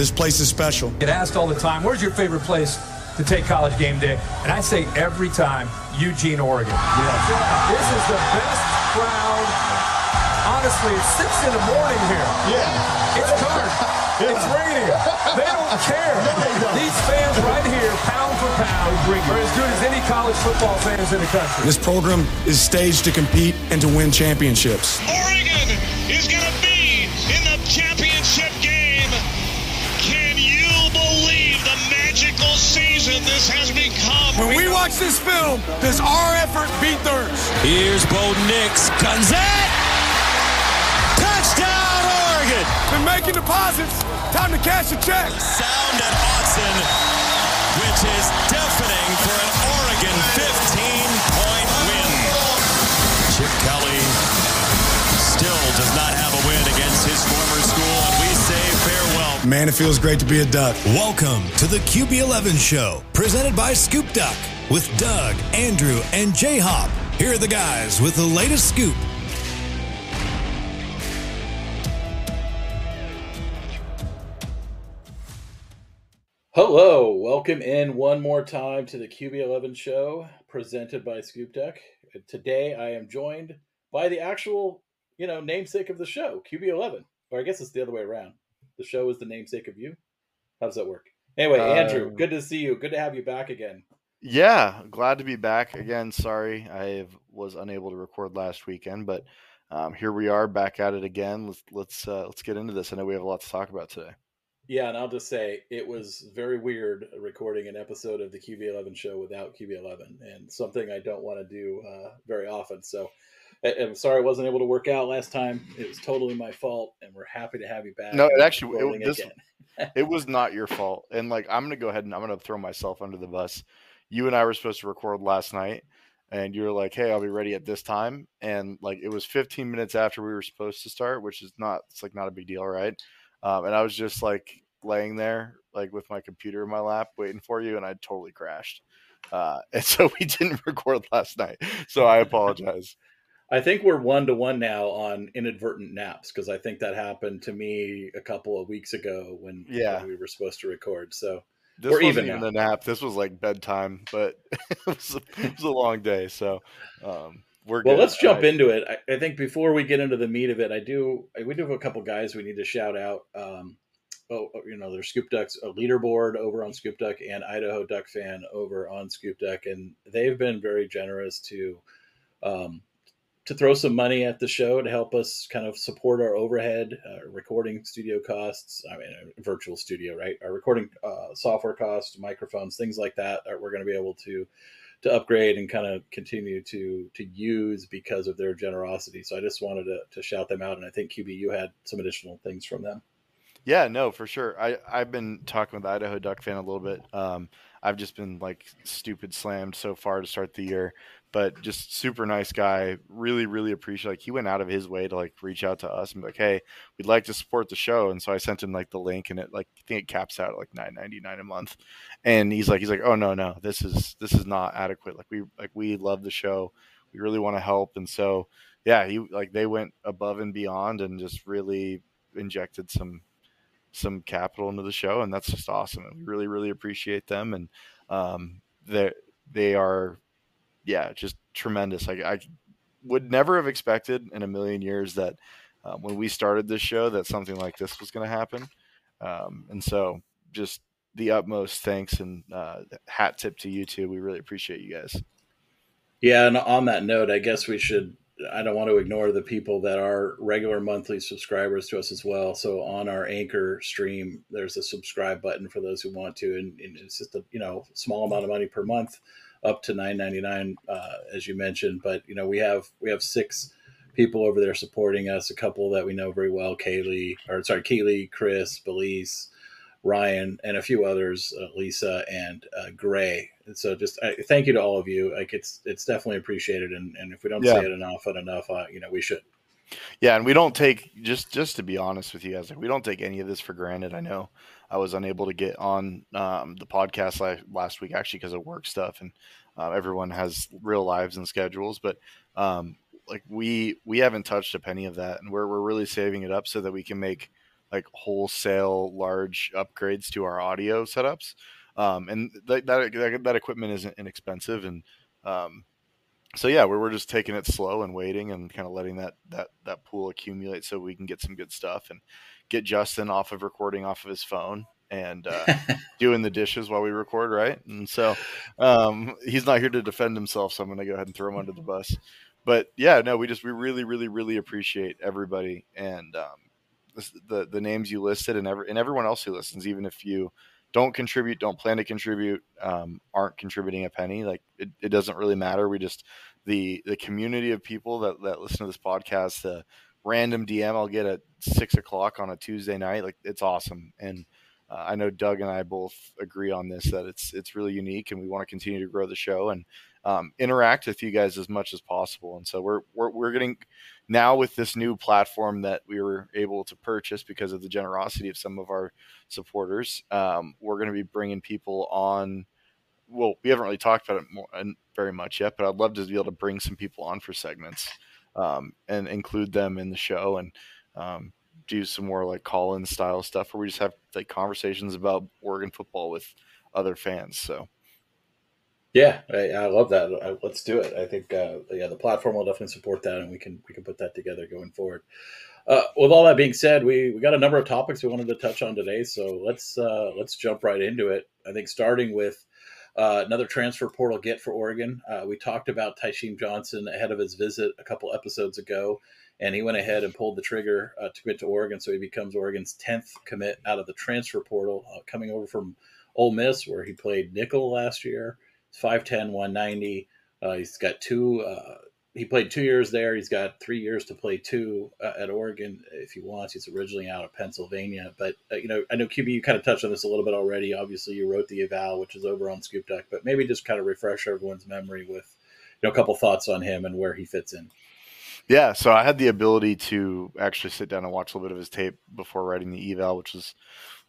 This place is special. Get asked all the time, where's your favorite place to take college game day? And I say every time, Eugene, Oregon. This is the best crowd. Honestly, it's six in the morning here. Yeah. It's dark. It's raining. They don't care. These fans right here, pound for pound, are as good as any college football fans in the country. This program is staged to compete and to win championships. Season this has become? When we watch this film, does our effort beat theirs? Here's Bo Nix. Guns it! Touchdown, Oregon! Been making deposits. Time to cash a check. Sound at Autzen, which is deafening for an Man, it feels great to be a Duck. Welcome to the QB11 show, presented by Scoop Duck with Doug, Andrew, and J Hop. Here are the guys with the latest scoop. Hello, welcome in one more time to the QB11 show presented by Scoop Duck. Today I am joined by the actual, you know, namesake of the show, QB11. Or I guess it's the other way around. The show is the namesake of you. How does that work? Anyway, Andrew, Um, good to see you. Good to have you back again. Yeah, glad to be back again. Sorry, I was unable to record last weekend, but um, here we are back at it again. Let's let's uh, let's get into this. I know we have a lot to talk about today. Yeah, and I'll just say it was very weird recording an episode of the QB11 show without QB11 and something I don't want to do uh, very often. So I'm sorry I wasn't able to work out last time. It was totally my fault, and we're happy to have you back. No, it actually- it- this- It was not your fault, and like I'm gonna go ahead and I'm gonna throw myself under the bus. You and I were supposed to record last night, and you were like, "Hey, I'll be ready at this time," and like it was 15 minutes after we were supposed to start, which is not it's like not a big deal, right? Um, and I was just like laying there, like with my computer in my lap, waiting for you, and I totally crashed. Uh, and so we didn't record last night. So I apologize. I think we're one to one now on inadvertent naps because I think that happened to me a couple of weeks ago when, when Yeah. we were supposed to record. So This We're wasn't even even a nap. This was like bedtime, but it was, a, it was a long day. So um, we're well, good. let's jump I- into it. I, I think before we get into the meat of it, I do we do have a couple guys we need to shout out. Um, oh, you know, there's Scoop Duck's a leaderboard over on Scoop Duck and Idaho Duck fan over on Scoop Duck, and they've been very generous to um, to throw some money at the show to help us kind of support our overhead, uh, recording studio costs. I mean, a virtual studio, right? Our recording uh, software costs, microphones, things like that. That we're going to be able to to upgrade and kind of continue to to use because of their generosity. So I just wanted to, to shout them out, and I think QBU had some additional things from them. Yeah, no, for sure. I I've been talking with Idaho Duck fan a little bit. Um, I've just been like stupid slammed so far to start the year, but just super nice guy. Really, really appreciate. Like he went out of his way to like reach out to us and be like, "Hey, we'd like to support the show." And so I sent him like the link, and it like I think it caps out at like nine ninety nine a month. And he's like, he's like, "Oh no, no, this is this is not adequate. Like we like we love the show. We really want to help." And so yeah, he like they went above and beyond and just really injected some some capital into the show, and that's just awesome. And we really, really appreciate them, and um, they they are, yeah, just tremendous. I, I would never have expected in a million years that um, when we started this show that something like this was going to happen, um, and so just the utmost thanks and uh, hat tip to you too. We really appreciate you guys. Yeah, and on that note, I guess we should. I don't want to ignore the people that are regular monthly subscribers to us as well. So on our Anchor stream, there's a subscribe button for those who want to, and, and it's just a you know small amount of money per month, up to nine ninety nine, uh, as you mentioned. But you know we have we have six people over there supporting us. A couple that we know very well, Kaylee, or sorry, Keely, Chris, Belize, Ryan, and a few others, uh, Lisa and uh, Gray. And so, just I, thank you to all of you. Like it's it's definitely appreciated, and, and if we don't Yeah. say it enough and enough, uh, you know, we should. Yeah, and we don't take just just to be honest with you guys, like we don't take any of this for granted. I know I was unable to get on um, the podcast last, week actually because of work stuff, and uh, everyone has real lives and schedules. But um, like we we haven't touched a penny of that, and we're we're really saving it up so that we can make like wholesale large upgrades to our audio setups. Um, and that, that that that equipment isn't inexpensive, and um, so yeah, we're, we're just taking it slow and waiting and kind of letting that that that pool accumulate so we can get some good stuff and get Justin off of recording off of his phone and uh, doing the dishes while we record, right? And so um, he's not here to defend himself, so I'm going to go ahead and throw him under the bus. But yeah, no, we just we really really really appreciate everybody and um, the the names you listed and every and everyone else who listens, even if you don't contribute, don't plan to contribute, um, aren't contributing a penny. Like it, it doesn't really matter. We just the the community of people that, that listen to this podcast, the random DM I'll get at six o'clock on a Tuesday night, like it's awesome. And uh, I know Doug and I both agree on this that it's it's really unique, and we want to continue to grow the show and um, interact with you guys as much as possible. And so we're we're we're getting now with this new platform that we were able to purchase because of the generosity of some of our supporters. Um, we're going to be bringing people on. Well, we haven't really talked about it more, very much yet, but I'd love to be able to bring some people on for segments um, and include them in the show and um, do some more like call-in style stuff where we just have like conversations about Oregon football with other fans. So Yeah, I, I love that. I, let's do it. I think uh, yeah, the platform will definitely support that, and we can we can put that together going forward. Uh, with all that being said, we, we got a number of topics we wanted to touch on today, so let's uh, let's jump right into it. I think starting with uh, another transfer portal get for Oregon. Uh, we talked about Tysheem Johnson ahead of his visit a couple episodes ago, and he went ahead and pulled the trigger uh, to commit to Oregon, so he becomes Oregon's tenth commit out of the transfer portal, uh, coming over from Ole Miss, where he played nickel last year. 5'10", 190. Uh, he's got two. He played two years there. He's got three years to play two uh, at Oregon if he wants. He's originally out of Pennsylvania, but uh, you know, I know QB. You kind of touched on this a little bit already. Obviously, you wrote the eval, which is over on Scoop Duck, but maybe just kind of refresh everyone's memory with you know a couple thoughts on him and where he fits in. Yeah, so I had the ability to actually sit down and watch a little bit of his tape before writing the eval, which was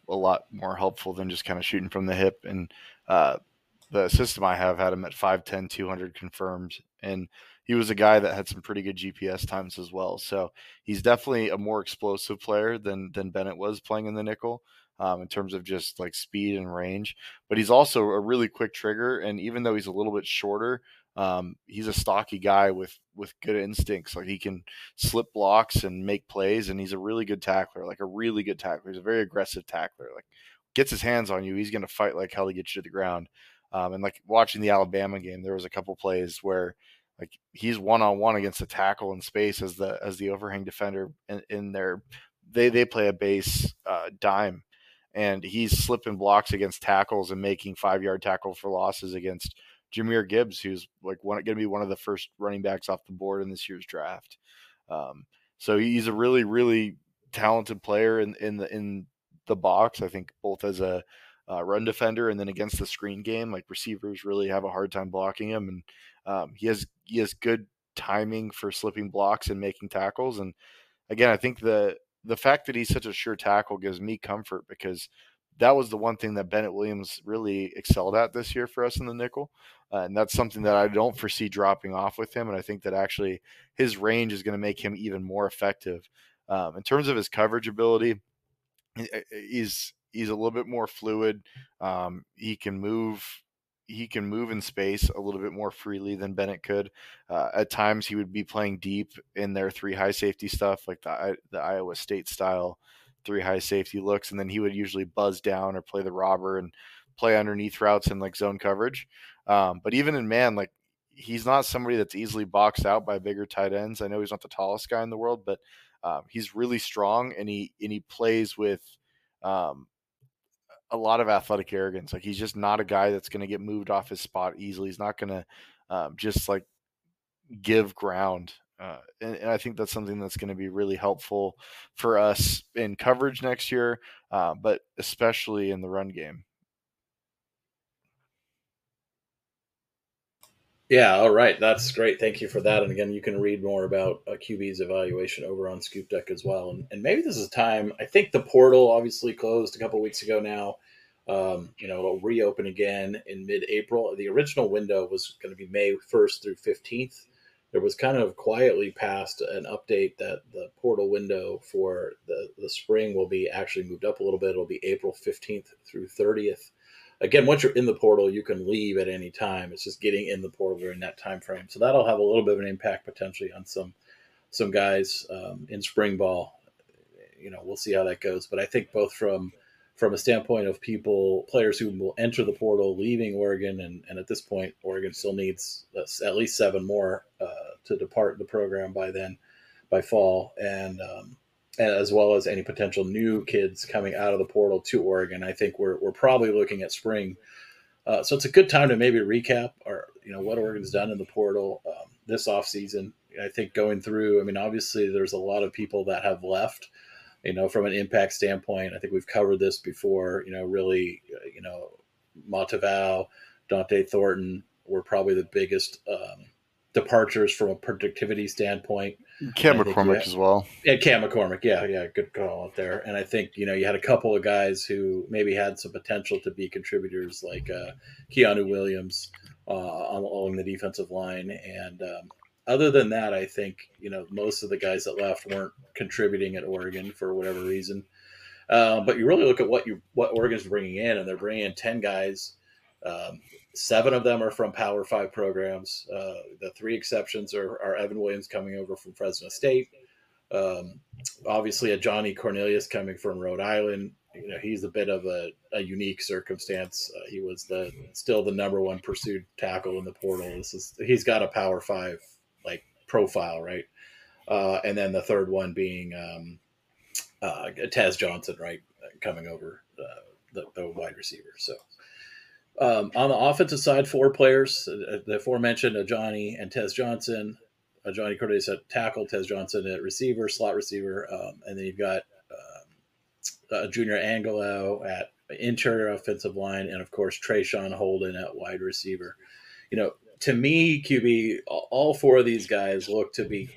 a lot more helpful than just kind of shooting from the hip. And uh, the system I have had him at 5'10, 200 confirmed. And he was a guy that had some pretty good GPS times as well. So he's definitely a more explosive player than than Bennett was playing in the nickel. Um, in terms of just like speed and range, but he's also a really quick trigger. And even though he's a little bit shorter, um, he's a stocky guy with with good instincts. Like he can slip blocks and make plays, and he's a really good tackler. Like a really good tackler. He's a very aggressive tackler. Like gets his hands on you, he's going to fight like hell to get you to the ground. Um, and like watching the Alabama game, there was a couple plays where like he's one on one against the tackle in space as the as the overhang defender in, in their they they play a base uh, dime, and he's slipping blocks against tackles and making five yard tackle for losses against Jahmyr Gibbs, who's like going to be one of the first running backs off the board in this year's draft. Um, so he's a really really talented player in in the in the box. I think both as a uh, run defender and then against the screen game, like receivers really have a hard time blocking him, and um, he has he has good timing for slipping blocks and making tackles. And again, I think the the fact that he's such a sure tackle gives me comfort because that was the one thing that Bennett Williams really excelled at this year for us in the nickel. Uh, and that's something that I don't foresee dropping off with him. And I think that actually his range is going to make him even more effective. Um, in terms of his coverage ability, he's he's a little bit more fluid. Um, he can move he can move in space a little bit more freely than Bennett could. Uh, at times, he would be playing deep in their three high safety stuff, like the the Iowa State style three high safety looks, and then he would usually buzz down or play the robber and play underneath routes and like zone coverage. Um, but even in man, like he's not somebody that's easily boxed out by bigger tight ends. I know he's not the tallest guy in the world, but um, he's really strong and he and he plays with um, a lot of athletic arrogance. Like he's just not a guy that's going to get moved off his spot easily. He's not going to um, just like give ground. Uh, and, and, I think that's something that's going to be really helpful for us in coverage next year, uh, but especially in the run game. Yeah, all right. That's great. Thank you for that. And again, you can read more about uh, QB's evaluation over on Scoop Duck as well. And, and maybe this is time. I think the portal obviously closed a couple weeks ago now. Um, you know, it'll reopen again in mid April. The original window was going to be May 1st through 15th. There was kind of quietly passed an update that the portal window for the, the spring will be actually moved up a little bit. It'll be April 15th through 30th again, once you're in the portal, you can leave at any time. It's just getting in the portal during that time frame. So that'll have a little bit of an impact potentially on some some guys um, in spring ball. You know, we'll see how that goes. But I think both from from a standpoint of people, players who will enter the portal, leaving Oregon, and, and at this point, Oregon still needs at least seven more uh, to depart the program by then, by fall, and um, as well as any potential new kids coming out of the portal to Oregon. I think we're, we're probably looking at spring. Uh, so it's a good time to maybe recap or, you know, what Oregon's done in the portal um, this offseason. I think going through, I mean, obviously there's a lot of people that have left, you know, from an impact standpoint. I think we've covered this before, you know, really, uh, you know, Matavao, Dont'e Thornton were probably the biggest um, departures from a productivity standpoint. Cam McCormick as well. Yeah, Cam McCormick. Yeah, yeah, good call out there. And I think you know you had a couple of guys who maybe had some potential to be contributors, like uh, Keanu Williams uh, along the defensive line. And um, other than that, I think you know most of the guys that left weren't contributing at Oregon for whatever reason. Uh, but you really look at what you what Oregon's bringing in, and they're bringing in ten guys. Um, Seven of them are from Power Five programs. Uh, the three exceptions are, are, Evan Williams coming over from Fresno State. Um, obviously, Ajani Cornelius coming from Rhode Island. You know, he's a bit of a, a unique circumstance. Uh, he was the still the number one pursued tackle in the portal. This is he's got a Power Five like profile, right? Uh, and then the third one being um, uh, Tez Johnson, right, coming over uh, the, the wide receiver. So um, on the offensive side, four players, uh, the aforementioned uh, Johnny and Tez Johnson. Uh, Johnny Cordes at tackle, Tez Johnson at receiver, slot receiver, um, and then you've got uh, Junior Angilau at interior offensive line, and of course Traeshon Holden at wide receiver. You know, to me, QB, all four of these guys look to be,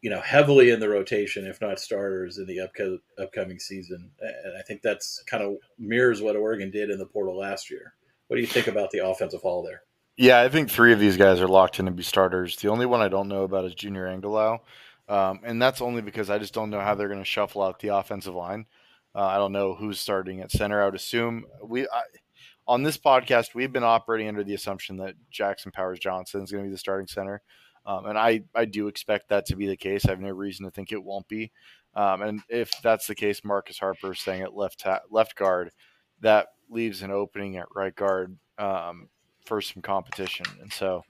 you know, heavily in the rotation, if not starters, in the upco- upcoming season. And I think that's kind of mirrors what Oregon did in the portal last year. What do you think about the offensive haul there? Yeah, I think three of these guys are locked in to be starters. The only one I don't know about is Junior Angilau, um, and that's only because I just don't know how they're going to shuffle out the offensive line. Uh, I don't know who's starting at center. I would assume we I, on this podcast we've been operating under the assumption that Jackson Powers Johnson is going to be the starting center, um, and I I do expect that to be the case. I have no reason to think it won't be. Um, and if that's the case, Marcus Harper staying at left ta- left guard, that leaves an opening at right guard um, for some competition. And so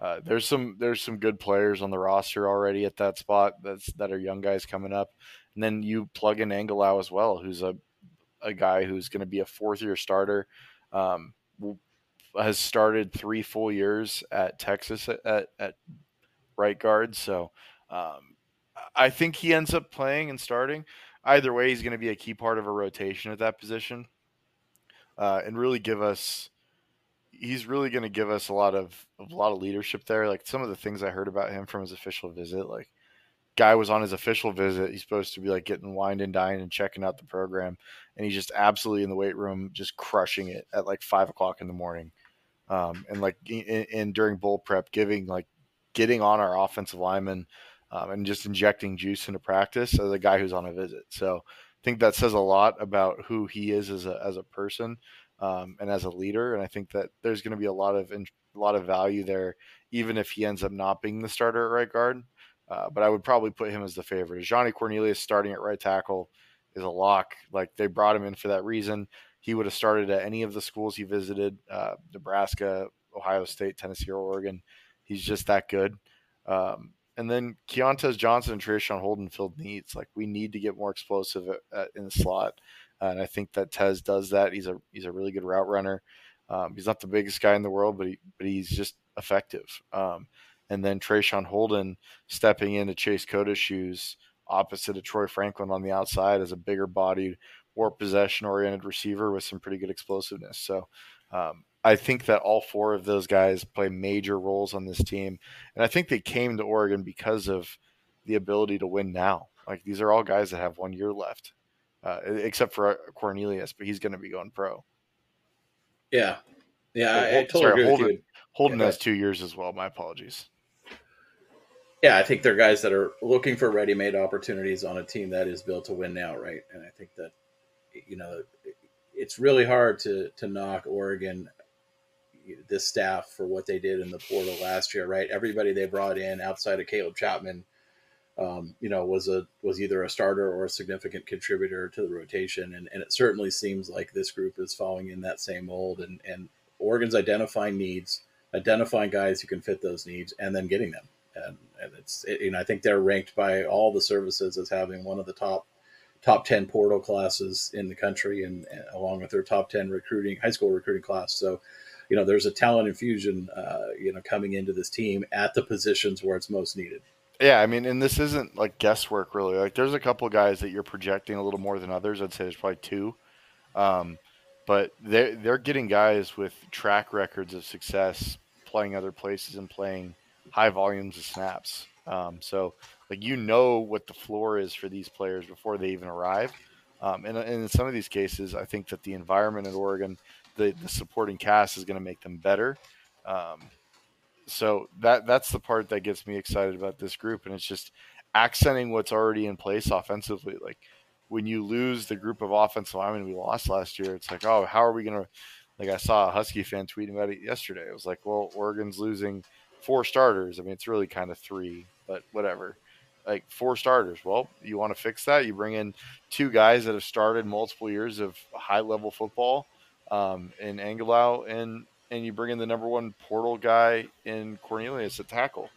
uh, there's some there's some good players on the roster already at that spot that's that are young guys coming up. And then you plug in Angilau as well, who's a a guy who's going to be a fourth year starter. Um, has started three full years at Texas at, at, at right guard. So um, I think he ends up playing and starting. Either way, he's going to be a key part of a rotation at that position uh, and really give us. He's really going to give us a lot of a lot of leadership there. Like some of the things I heard about him from his official visit, like guy was on his official visit. He's supposed to be like getting wined and dined and checking out the program, and he's just absolutely in the weight room, just crushing it at like five o'clock in the morning, um, and like in, during bull prep, giving like getting on our offensive lineman um, and just injecting juice into practice as a guy who's on a visit. So think that says a lot about who he is as a as a person um, and as a leader. And I think that there's going to be a lot of a lot of value there, even if he ends up not being the starter at right guard. Uh, but I would probably put him as the favorite. Ajani Cornelius starting at right tackle is a lock. Like they brought him in for that reason. He would have started at any of the schools he visited: uh, Nebraska, Ohio State, Tennessee, or Oregon. He's just that good. Um, and then Keontez Johnson and Traeshon Holden filled needs. Like we need to get more explosive at, at, in the slot, uh, and I think that Tez does that. He's a he's a really good route runner. Um, he's not the biggest guy in the world, but he but he's just effective. Um, and then Traeshon Holden stepping into Chase Cota's shoes opposite of Troy Franklin on the outside as a bigger bodied, more possession oriented receiver with some pretty good explosiveness. So um, I think that all four of those guys play major roles on this team. And I think they came to Oregon because of the ability to win now. Like these are all guys that have one year left, uh, except for uh, Cornelius, but he's going to be going pro. Yeah. Yeah. I, I totally Sorry, agree Holden, with you. Holden Yeah, has two years as well. My apologies. Yeah, I think they're guys that are looking for ready-made opportunities on a team that is built to win now, right? And I think that you know it's really hard to to knock Oregon this staff for what they did in the portal last year, right? Everybody they brought in outside of Caleb Chapman, um, you know, was a was either a starter or a significant contributor to the rotation, and, and it certainly seems like this group is falling in that same mold. And and Oregon's identifying needs, identifying guys who can fit those needs, and then getting them. And, and it's it, you know I think they're ranked by all the services as having one of the top top 10 portal classes in the country and, and along with their top 10 recruiting high school recruiting class so you know there's a talent infusion uh, you know coming into this team at the positions where it's most needed Yeah, I mean, and this isn't like guesswork really. Like, there's a couple guys that you're projecting a little more than others. I'd say there's probably two, um, but they're, they're getting guys with track records of success playing other places and playing high volumes of snaps. Um, so, like you know what the floor is for these players before they even arrive. Um, and, and in some of these cases, I think that the environment at Oregon, the, the supporting cast is going to make them better. Um, so that that's the part that gets me excited about this group and it's just accenting what's already in place offensively. Like when you lose the group of offensive linemen we lost last year it's like oh how are we going to like i saw a husky fan tweeting about it yesterday. It was like well oregon's losing four starters. I mean it's really kind of three but whatever. Like four starters. Well you want to fix that? You bring in two guys that have started multiple years of high level football um, in Angilau and and you bring in the number one portal guy in Cornelius at tackle,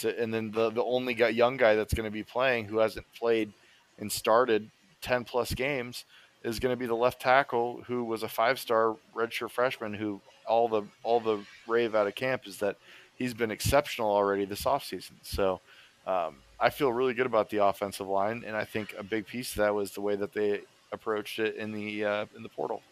to, and then the the only guy, young guy that's going to be playing who hasn't played and started ten plus games is going to be the left tackle who was a five star redshirt freshman who all the all the rave out of camp is that he's been exceptional already this offseason. So um, I feel really good about the offensive line, and I think a big piece of that was the way that they approached it in the uh, in the portal.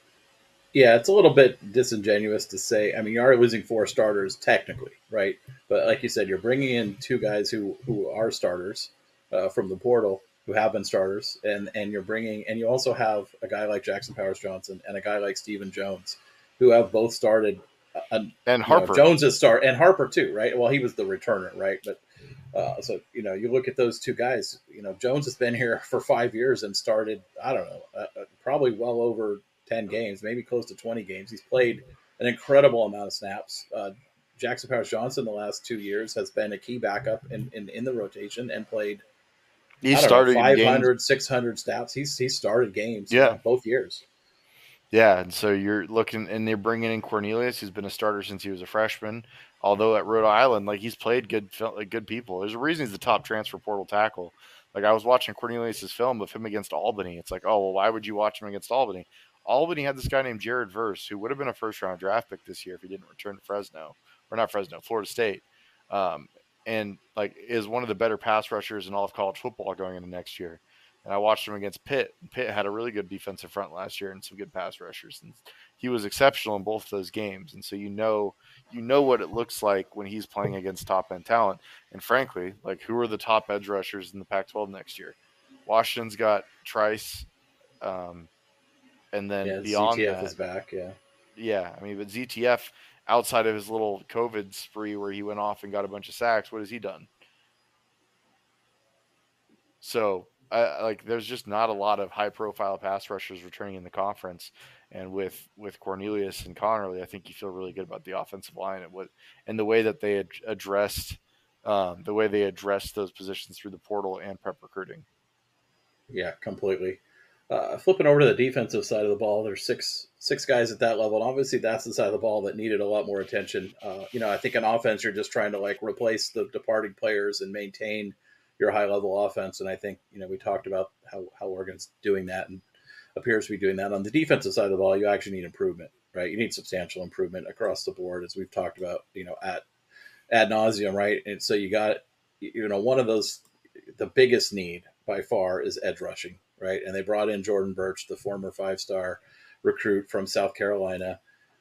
Yeah it's a little bit disingenuous to say i mean you are losing four starters technically right but like you said you're bringing in two guys who who are starters uh, from the portal who have been starters and and you're bringing and you also have a guy like jackson powers johnson and a guy like Stephen jones who have both started uh, And you know, Harper, Jones is start and Harper too, right? Well, he was the returner, right? But uh, so you know, you look at those two guys. You know, Jones has been here for five years and started. I don't know, uh, uh, probably well over ten games, maybe close to twenty games. He's played an incredible amount of snaps. Uh, Jackson Powers Johnson the last two years has been a key backup in, in, in the rotation and played he started know, in games 500, 600 snaps. He's he started games, Yeah. both years. Yeah, and so you're looking, and they're bringing in Cornelius, who's been a starter since he was a freshman. Although at Rhode Island, like he's played good, like good people. There's a reason he's the top transfer portal tackle. Like I was watching Cornelius's film of him against Albany. It's like, oh well, why would you watch him against Albany? Albany had this guy named Jared Verse, who would have been a first round draft pick this year if he didn't return to Fresno, or not Fresno, Florida State, um, and like is one of the better pass rushers in all of college football going into next year. And I watched him against Pitt. Pitt had a really good defensive front last year and some good pass rushers, and he was exceptional in both of those games. And so you know, you know what it looks like when he's playing against top end talent. And frankly, like who are the top edge rushers in the Pac-12 next year? Washington's got Trice, um, and then Yeah, beyond ZTF that, is back. Yeah. yeah, I mean, but ZTF outside of his little COVID spree where he went off and got a bunch of sacks, what has he done? So, I like, there's just not a lot of high-profile pass rushers returning in the conference, and with with Cornelius and Conerly, I think you feel really good about the offensive line and what and the way that they ad- addressed um, the way they addressed those positions through the portal and prep recruiting. Yeah, completely. Uh, flipping over to the defensive side of the ball, there's six six guys at that level, and obviously that's the side of the ball that needed a lot more attention. Uh, you know, I think in offense you're just trying to like replace the departing players and maintain your high level offense, and I think you know we talked about how how Oregon's doing that and appears to be doing that. On the defensive side of the ball, you actually need improvement, right? You need substantial improvement across the board, as we've talked about. You know, at ad nauseum, right? And so you got, you know, one of those, the biggest need by far is edge rushing, right? And they brought in Jordan Burch, the former five star recruit from South Carolina,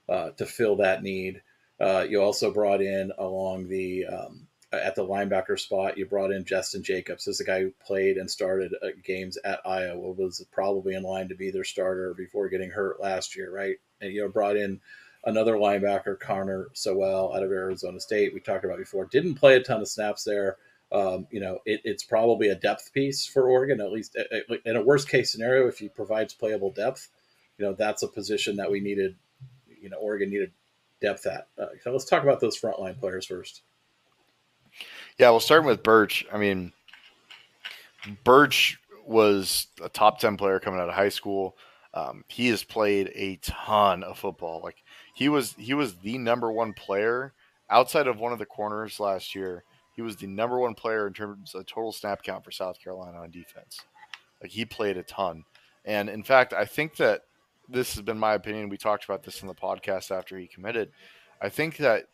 uh, to fill that need. Uh, you also brought in along the um, at the linebacker spot. You brought in Jestin Jacobs. Is a guy who played and started uh, games at Iowa. Was probably in line to be their starter before getting hurt last year, right? And you know brought in another linebacker, Connor Soelle out of Arizona State. We talked about before. Didn't play a ton of snaps there. Um, you know, it, it's probably a depth piece for Oregon, at least in a worst case scenario. If he provides playable depth, you know, that's a position that we needed. You know, Oregon needed depth at. Uh, so let's talk about those frontline players first. Yeah, well, starting with Burch. I mean, Burch was a top ten player coming out of high school. Um, he has played a ton of football. Like he was, he was the number one player outside of one of the corners last year. He was the number one player in terms of total snap count for South Carolina on defense. Like he played a ton, and in fact, I think that this has been my opinion. We talked about this in the podcast after he committed. I think that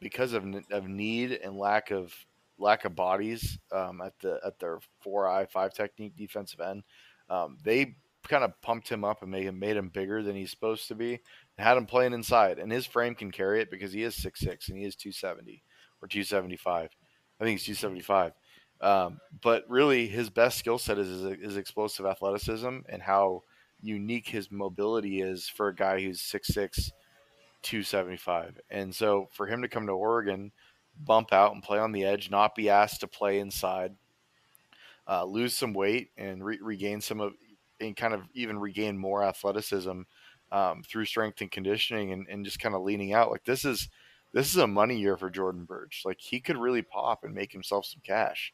because of of need and lack of lack of bodies um, at the at their four eye five technique defensive end, um, they kind of pumped him up and made him made him bigger than he's supposed to be, and had him playing inside. And his frame can carry it because he is six six and he is two seventy or two seventy five. I think he's two seventy five. Um, but really, his best skill set is his explosive athleticism and how unique his mobility is for a guy who's 6'6, 275. And so for him to come to Oregon, bump out and play on the edge, not be asked to play inside, uh, lose some weight and re- regain some of, and kind of even regain more athleticism um, through strength and conditioning and, and just kind of leaning out. Like this is, this is a money year for Jordan Burch. Like he could really pop and make himself some cash.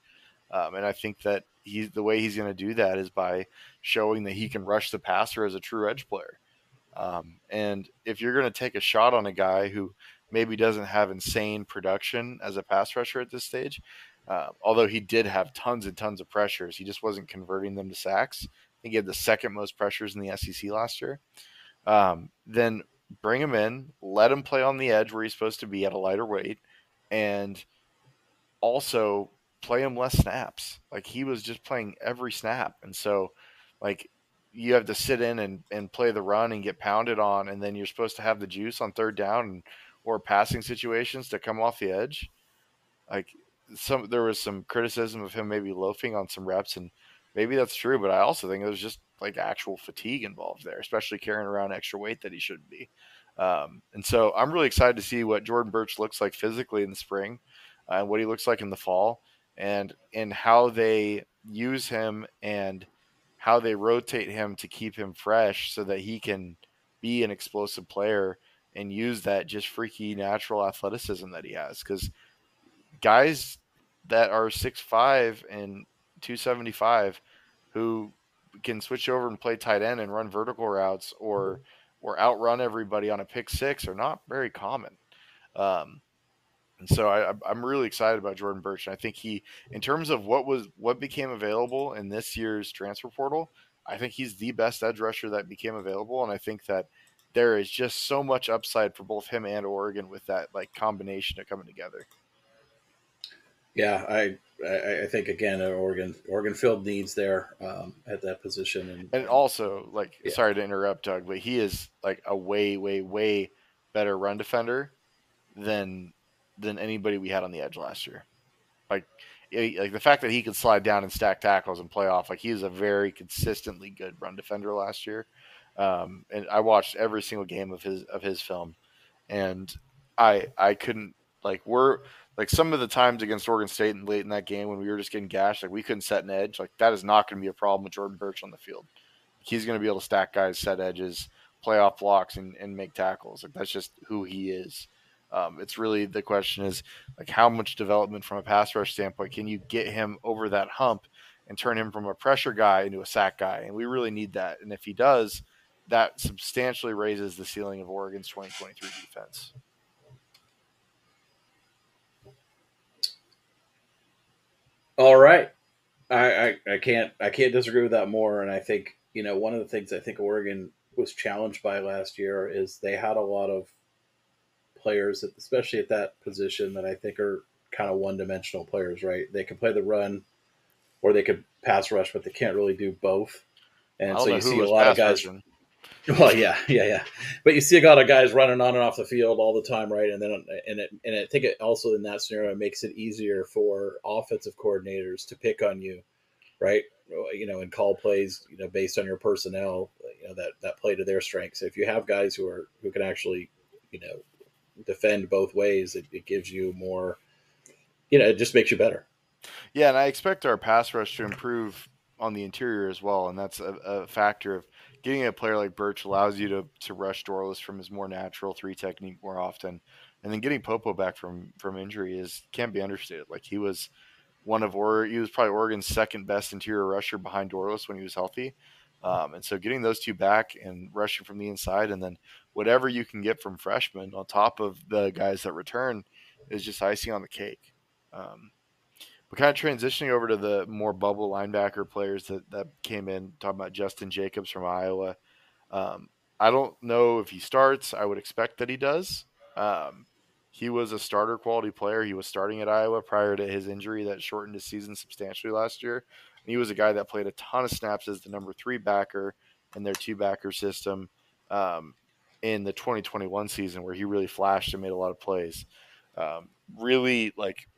Um, and I think that he's the way he's going to do that is by showing that he can rush the passer as a true edge player. Um, and if you're going to take a shot on a guy who maybe doesn't have insane production as a pass rusher at this stage, uh, although he did have tons and tons of pressures, he just wasn't converting them to sacks. I think he had the second most pressures in the SEC last year. Um, then bring him in, let him play on the edge where he's supposed to be at a lighter weight, and also play him less snaps. Like he was just playing every snap. And so like you have to sit in and, and play the run and get pounded on and then you're supposed to have the juice on third down and, or passing situations to come off the edge. Like some there was some criticism of him maybe loafing on some reps and maybe that's true, but I also think there's just like actual fatigue involved there, especially carrying around extra weight that he shouldn't be. Um, and so I'm really excited to see what Jordan Burch looks like physically in the spring uh, and what he looks like in the fall and and how they use him and how they rotate him to keep him fresh so that he can be an explosive player and use that just freaky natural athleticism that he has because guys that are 6'5 and 275 who can switch over and play tight end and run vertical routes or or outrun everybody on a pick six are not very common um, and so I, I'm really excited about Jordan Burch. And I think he, in terms of what was what became available in this year's transfer portal, I think he's the best edge rusher that became available. And I think that there is just so much upside for both him and Oregon with that like combination of coming together. Yeah, I I, think again Oregon Oregon filled needs there um, at that position, and, and also like yeah. sorry to interrupt, Doug, but he is like a way way way better run defender than than anybody we had on the edge last year. Like, like the fact that he could slide down and stack tackles and play off, like he was a very consistently good run defender last year. Um, and I watched every single game of his of his film, and I I couldn't like we're like some of the times against Oregon State and late in that game when we were just getting gashed, like we couldn't set an edge. Like that is not going to be a problem with Jordan Burch on the field. He's going to be able to stack guys, set edges, play off blocks, and, and make tackles. Like that's just who he is. Um, it's really the question is like how much development from a pass rush standpoint can you get him over that hump and turn him from a pressure guy into a sack guy, and we really need that. And if he does, that substantially raises the ceiling of Oregon's 2023 defense. All right, I, I, I can't I can't disagree with that more. And I think you know one of the things I think Oregon was challenged by last year is they had a lot of players, especially at that position, that I think are kind of one dimensional players, right? They can play the run or they could pass rush, but they can't really do both. And so you see a lot of guys. Rushing. Well, yeah, yeah, yeah. But you see a lot of guys running on and off the field all the time, right? And then, and it, and I think it also in that scenario it makes it easier for offensive coordinators to pick on you, right? You know, and call plays, you know, based on your personnel, you know, that that play to their strengths. If you have guys who are who can actually, you know, defend both ways, it, it gives you more. You know, it just makes you better. Yeah, and I expect our pass rush to improve on the interior as well, and that's a, a factor of getting a player like Burch allows you to to rush Dorlus from his more natural three technique more often, and then getting Popo back from from injury is can't be understated. Like he was one of or he was probably Oregon's second best interior rusher behind Dorlus when he was healthy. Um, and so getting those two back and rushing from the inside, and then whatever you can get from freshmen on top of the guys that return is just icing on the cake. Um, but kind of transitioning over to the more bubble linebacker players that, that came in, talking about Jestin Jacobs from Iowa. Um, I don't know if he starts. I would expect that he does. Um, he was a starter quality player. He was starting at Iowa prior to his injury that shortened his season substantially last year. And he was a guy that played a ton of snaps as the number three backer in their two backer system um, in the 2021 season, where he really flashed and made a lot of plays. Um, really, like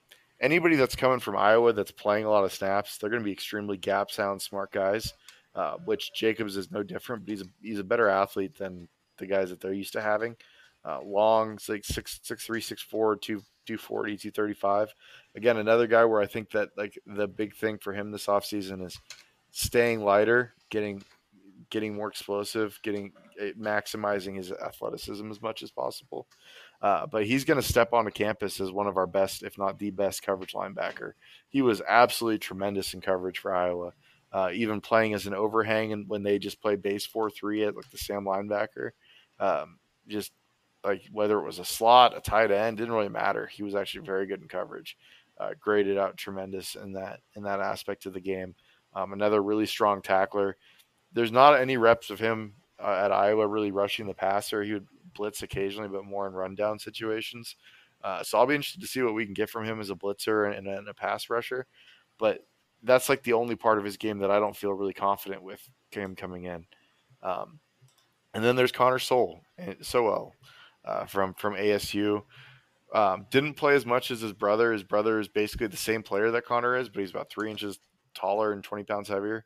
anybody that's coming from Iowa that's playing a lot of snaps, they're going to be extremely gap sound smart guys. Uh, which Jacobs is no different, but he's a, he's a better athlete than the guys that they're used to having. Uh, long, like six six three six four two two forty two thirty five. Again, another guy where I think that like the big thing for him this offseason is staying lighter, getting getting more explosive, getting eh, maximizing his athleticism as much as possible. Uh, but he's going to step onto campus as one of our best, if not the best, coverage linebacker. He was absolutely tremendous in coverage for Iowa, uh, even playing as an overhang and when they just play base four three at like the Sam linebacker. Um, just like whether it was a slot, a tight end, didn't really matter. He was actually very good in coverage, uh, graded out tremendous in that in that aspect of the game. Um, another really strong tackler. There's not any reps of him uh, at Iowa really rushing the passer. He would blitz occasionally, but more in rundown situations. Uh, so I'll be interested to see what we can get from him as a blitzer and, and, a pass rusher. But that's like the only part of his game that I don't feel really confident with him coming in. Um, and then there's Connor Soelle, eh, Soelle uh, from from ASU. Um, didn't play as much as his brother. His brother is basically the same player that Connor is, but he's about three inches taller and 20 pounds heavier.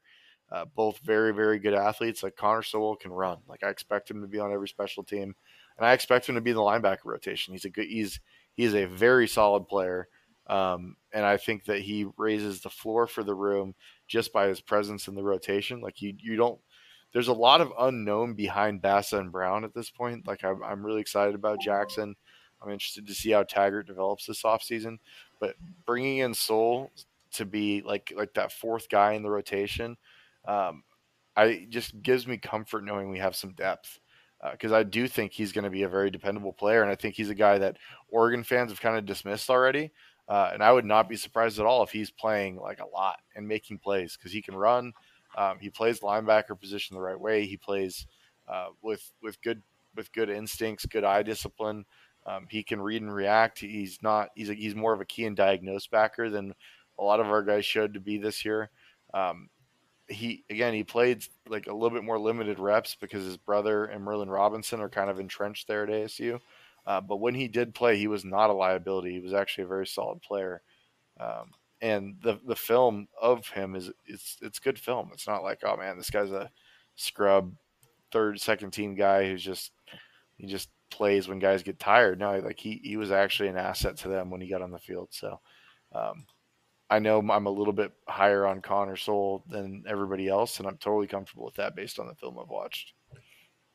Uh, both very, very good athletes. Like Connor Soelle can run. Like I expect him to be on every special team and I expect him to be in the linebacker rotation. He's a good he's he's a very solid player. Um, and I think that he raises the floor for the room just by his presence in the rotation. Like you, you don't. There's a lot of unknown behind Bassa and Brown at this point. Like I'm, I'm really excited about Jackson. I'm interested to see how Taggart develops this offseason. But bringing in Soelle to be like like that fourth guy in the rotation, um, I just gives me comfort knowing we have some depth because uh, I do think he's going to be a very dependable player, and I think he's a guy that Oregon fans have kind of dismissed already. Uh, and I would not be surprised at all if he's playing like a lot and making plays because he can run. Um, he plays linebacker position the right way. He plays uh, with with good with good instincts, good eye discipline. Um, he can read and react. He's not. He's a, he's more of a key and diagnose backer than a lot of our guys showed to be this year. Um, he again he played like a little bit more limited reps because his brother and Merlin Robinson are kind of entrenched there at ASU. Uh, but when he did play, he was not a liability. He was actually a very solid player. Um, and the the film of him is it's it's good film. It's not like oh man, this guy's a scrub third second team guy who's just he just plays when guys get tired. No, like he he was actually an asset to them when he got on the field. So um, I know I'm a little bit higher on Connor Soelle than everybody else, and I'm totally comfortable with that based on the film I've watched.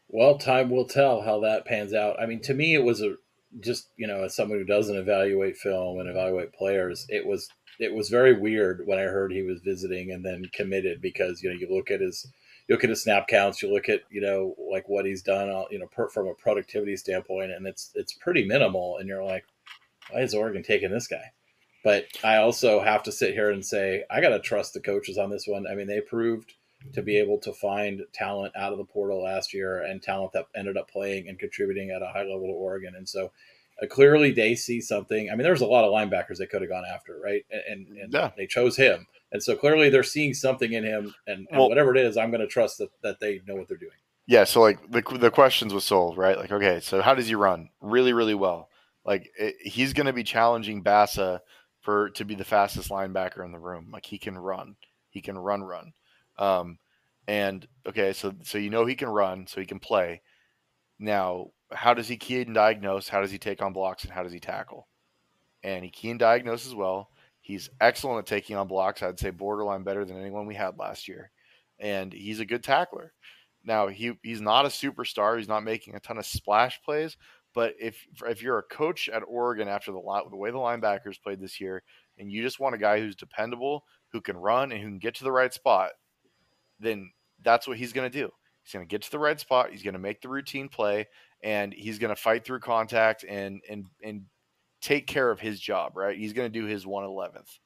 Well, time will tell how that pans out. I mean, to me, it was a just you know, as someone who doesn't evaluate film and evaluate players, it was it was very weird when I heard he was visiting and then committed because you know you look at his you look at his snap counts, you look at you know like what he's done, you know, per, from a productivity standpoint, and it's it's pretty minimal, and you're like, why is Oregon taking this guy? But I also have to sit here and say I got to trust the coaches on this one. I mean, they proved to be able to find talent out of the portal last year and talent that ended up playing and contributing at a high level to Oregon. And so Uh, clearly, they see something. I mean, there's a lot of linebackers they could have gone after, right? And, and, and Yeah. they chose him. And so clearly, they're seeing something in him. And, and Well- whatever it is, I'm going to trust that, that they know what they're doing. Yeah, so like the the questions with Soelle, right? Like, okay, so how does he run? Really, really well. Like it, he's going to be challenging Bassa for to be the fastest linebacker in the room. Like he can run, he can run, run. Um, and okay, so so you know he can run, so he can play. Now, how does he key and diagnose? How does he take on blocks, and how does he tackle? And he key and diagnose as well. He's excellent at taking on blocks. I'd say borderline better than anyone we had last year, and he's a good tackler. Now he he's not a superstar. He's not making a ton of splash plays. But if if you're a coach at Oregon after the lot the way the linebackers played this year, and you just want a guy who's dependable, who can run and who can get to the right spot, then that's what he's going to do. He's going to get to the right spot. He's going to make the routine play, and he's going to fight through contact and and and take care of his job. Right? He's going to do his one eleventh.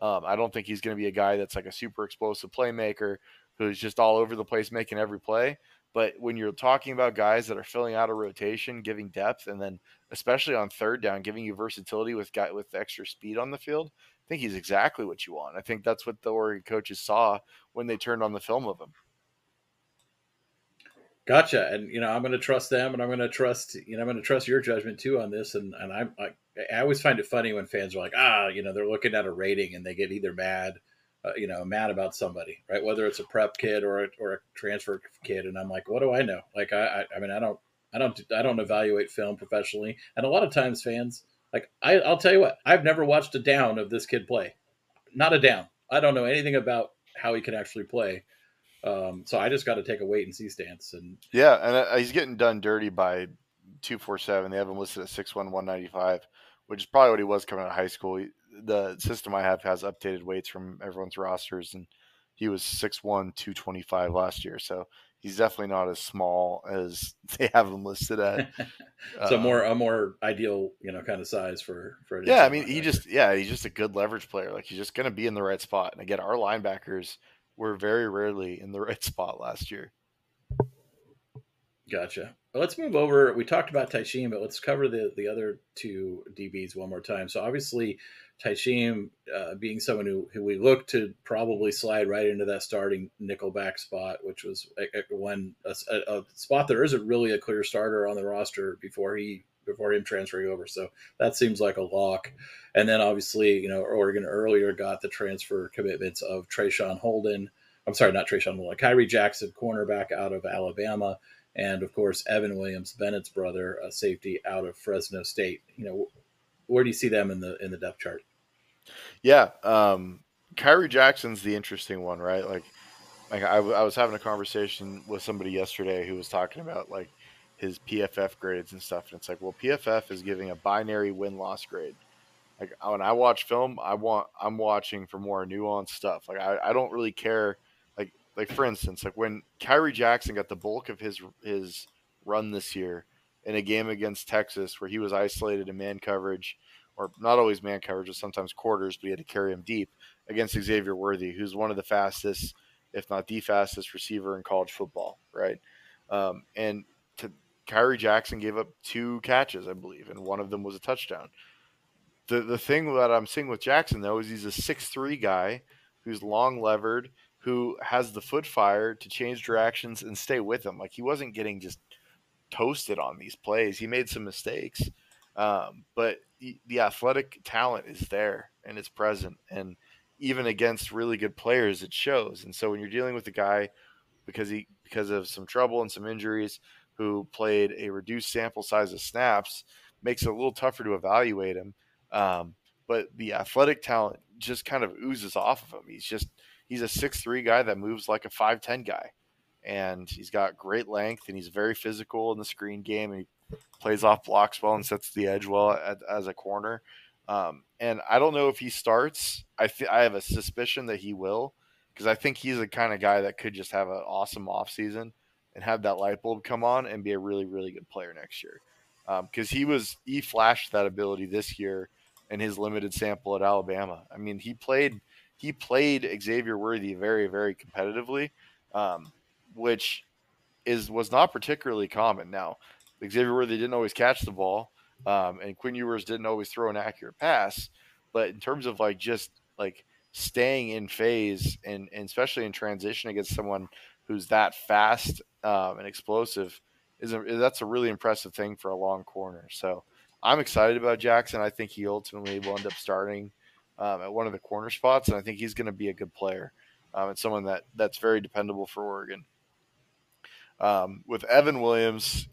Um, I don't think he's going to be a guy that's like a super explosive playmaker who's just all over the place making every play. But when you're talking about guys that are filling out a rotation, giving depth, and then especially on third down, giving you versatility with guy with extra speed on the field, I think he's exactly what you want. I think that's what the Oregon coaches saw when they turned on the film of him. Gotcha. And you know, I'm going to trust them, and I'm going to trust you know, I'm going to trust your judgment too on this. And and I'm I, I always find it funny when fans are like, ah, you know, they're looking at a rating and they get either mad, uh, you know, mad about somebody, right? Whether it's a prep kid or a, or a transfer kid, and I'm like, what do I know? Like, I I, I mean, I don't. I don't. I don't evaluate film professionally, and a lot of times fans, like I, I'll tell you what, I've never watched a down of this kid play, not a down. I don't know anything about how he can actually play, um, so I just got to take a wait and see stance. And Yeah, and uh, he's getting done dirty by two four seven. They have him listed at six one one ninety five, which is probably what he was coming out of high school. He, the system I have has updated weights from everyone's rosters, and he was 6'1", 225 last year. So he's definitely not as small as they have him listed at. so Uh, more a more ideal, you know, kind of size for for. Yeah, I mean, he just yeah, he's just a good leverage player. Like he's just going to be in the right spot. And again, our linebackers were very rarely in the right spot last year. Gotcha. Well, let's move over. We talked about Tysheem, but let's cover the the other two DBs one more time. So obviously, Tysheem uh, being someone who, who we look to probably slide right into that starting nickelback spot, which was a, a, one a, a spot there isn't really a clear starter on the roster before he before him transferring over. So that seems like a lock. And then obviously, you know, Oregon earlier got the transfer commitments of Traeshon Holden. I'm sorry, not Traeshon Holden, Khyree Jackson, cornerback out of Alabama and of course Evan Williams, Bennett's brother, a safety out of Fresno State. You know, where do you see them in the in the depth chart? Yeah, um, Khyree Jackson's the interesting one, right? Like, like I, w- I was having a conversation with somebody yesterday who was talking about like his PFF grades and stuff, and it's like, well, PFF is giving a binary win loss grade. Like when I watch film, I want I'm watching for more nuanced stuff. Like I, I don't really care. Like like for instance, like when Khyree Jackson got the bulk of his his run this year in a game against Texas where he was isolated in man coverage or not always man coverage, but sometimes quarters, but he had to carry him deep against Xavier Worthy, who's one of the fastest, if not the fastest receiver in college football, right? Um, and to, Khyree Jackson gave up two catches, I believe, and one of them was a touchdown. The the thing that I'm seeing with Jackson though is he's a six three guy who's long levered, who has the foot fire to change directions and stay with him. Like he wasn't getting just toasted on these plays. He made some mistakes, um, but the athletic talent is there and it's present. And even against really good players, it shows. And so when you're dealing with a guy because he because of some trouble and some injuries, who played a reduced sample size of snaps, makes it a little tougher to evaluate him. Um, but the athletic talent just kind of oozes off of him. He's just he's a six three guy that moves like a five ten guy, and he's got great length and he's very physical in the screen game. And he plays off blocks well and sets the edge well at, as a corner. Um, and I don't know if he starts. I th- I have a suspicion that he will because I think he's the kind of guy that could just have an awesome offseason and have that light bulb come on and be a really really good player next year. Because um, he was he flashed that ability this year in his limited sample at Alabama. I mean, he played he played Xavier Worthy very very competitively, um, which is was not particularly common. Now, Xavier Worthy didn't always catch the ball, Um, and Quinn Ewers didn't always throw an accurate pass, but in terms of like just like staying in phase and, and especially in transition against someone who's that fast um, and explosive is a, that's a really impressive thing for a long corner. So I'm excited about Jackson. I think he ultimately will end up starting um, at one of the corner spots, and I think he's going to be a good player um, and someone that that's very dependable for Oregon. Um, with Evan Williams,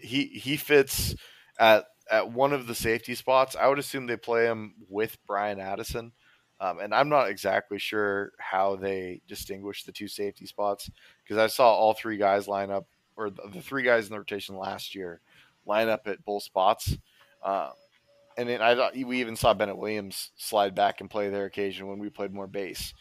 he he fits at at one of the safety spots. I would assume they play him with Bryan Addison. Um, and I'm not exactly sure how they distinguish the two safety spots because I saw all three guys line up, or the, three guys in the rotation last year line up at both spots. Um, and then I thought we even saw Bennett Williams slide back and play their occasion when we played more base.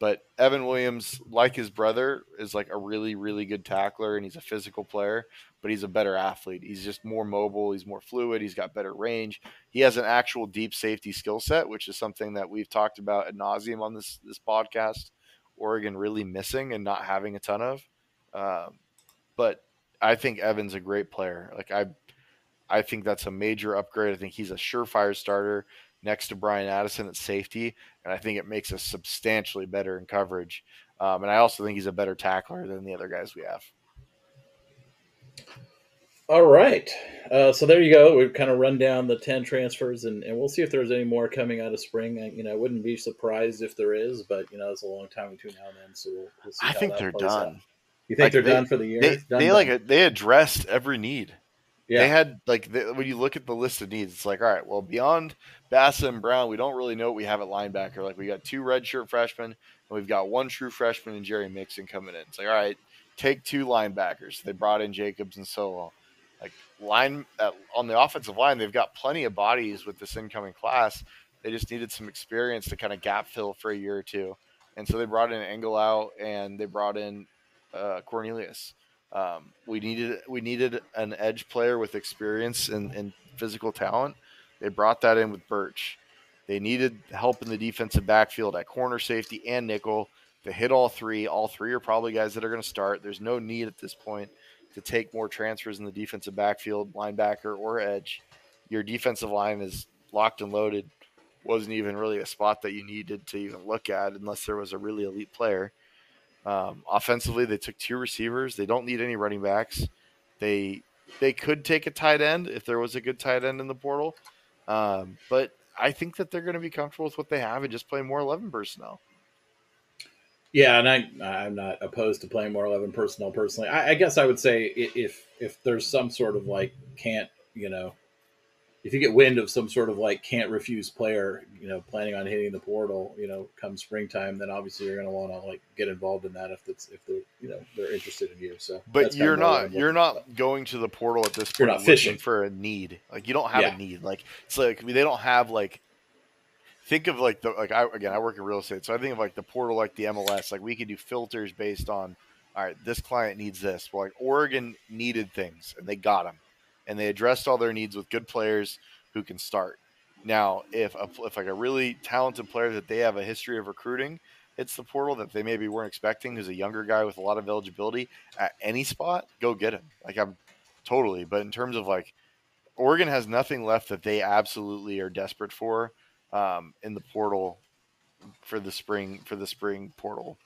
But Evan Williams, like his brother, is like a really, really good tackler and he's a physical player, but he's a better athlete. He's just more mobile, he's more fluid, he's got better range. He has an actual deep safety skill set, which is something that we've talked about ad nauseum on this this podcast. Oregon really missing and not having a ton of. Um, but I think Evan's a great player. Like I I think that's a major upgrade. I think he's a surefire starter next to Bryan Addison at safety, and I think it makes us substantially better in coverage. Um, and I also think he's a better tackler than the other guys we have. All right. Uh, so there you go. We've kind of run down the 10 transfers, and, and we'll see if there's any more coming out of spring. I, you know, I wouldn't be surprised if there is, but, you know, it's a long time between now and then. So we'll, we'll see. I think they're done. Out. You think like they're they, done for the year? They, done, they done. like they addressed every need. Yeah. They had like the, when you look at the list of needs, it's like all right, well beyond Bassa and Brown, we don't really know what we have at linebacker. Like we got two redshirt freshmen, and we've got one true freshman and Jerry Mixon coming in. It's like all right, take two linebackers. They brought in Jacobs and so on. Like line uh, on the offensive line, they've got plenty of bodies with this incoming class. They just needed some experience to kind of gap fill for a year or two, and so they brought in Angilau and they brought in uh, Cornelius. Um, we needed we needed an edge player with experience and, and physical talent. They brought that in with Burch. They needed help in the defensive backfield at corner safety and nickel to hit all three. All three are probably guys that are going to start. There's no need at this point to take more transfers in the defensive backfield, linebacker or edge. Your defensive line is locked and loaded. Wasn't even really a spot that you needed to even look at unless there was a really elite player. Um, offensively, they took two receivers. They don't need any running backs. They they could take a tight end if there was a good tight end in the portal, um, but I think that they're going to be comfortable with what they have and just play more eleven personnel. Yeah, and I I'm not opposed to playing more eleven personnel personally. I, I guess I would say if if there's some sort of like can't you know if you get wind of some sort of like can't refuse player, you know, planning on hitting the portal, you know, come springtime, then obviously you're going to want to like get involved in that if it's if they're you know they're interested in you. So, but you're not you're not going to the portal at this point. You're not fishing for a need. Like you don't have yeah. a need. Like it's like I mean, they don't have like. Think of like the like I again I work in real estate, so I think of like the portal like the MLS. Like we could do filters based on, all right, this client needs this. Well, like Oregon needed things and they got them and they addressed all their needs with good players who can start. Now, if a, if like a really talented player that they have a history of recruiting hits the portal that they maybe weren't expecting, who's a younger guy with a lot of eligibility at any spot, go get him. Like I'm totally. But in terms of like Oregon has nothing left that they absolutely are desperate for um, in the portal for the spring for the spring portal.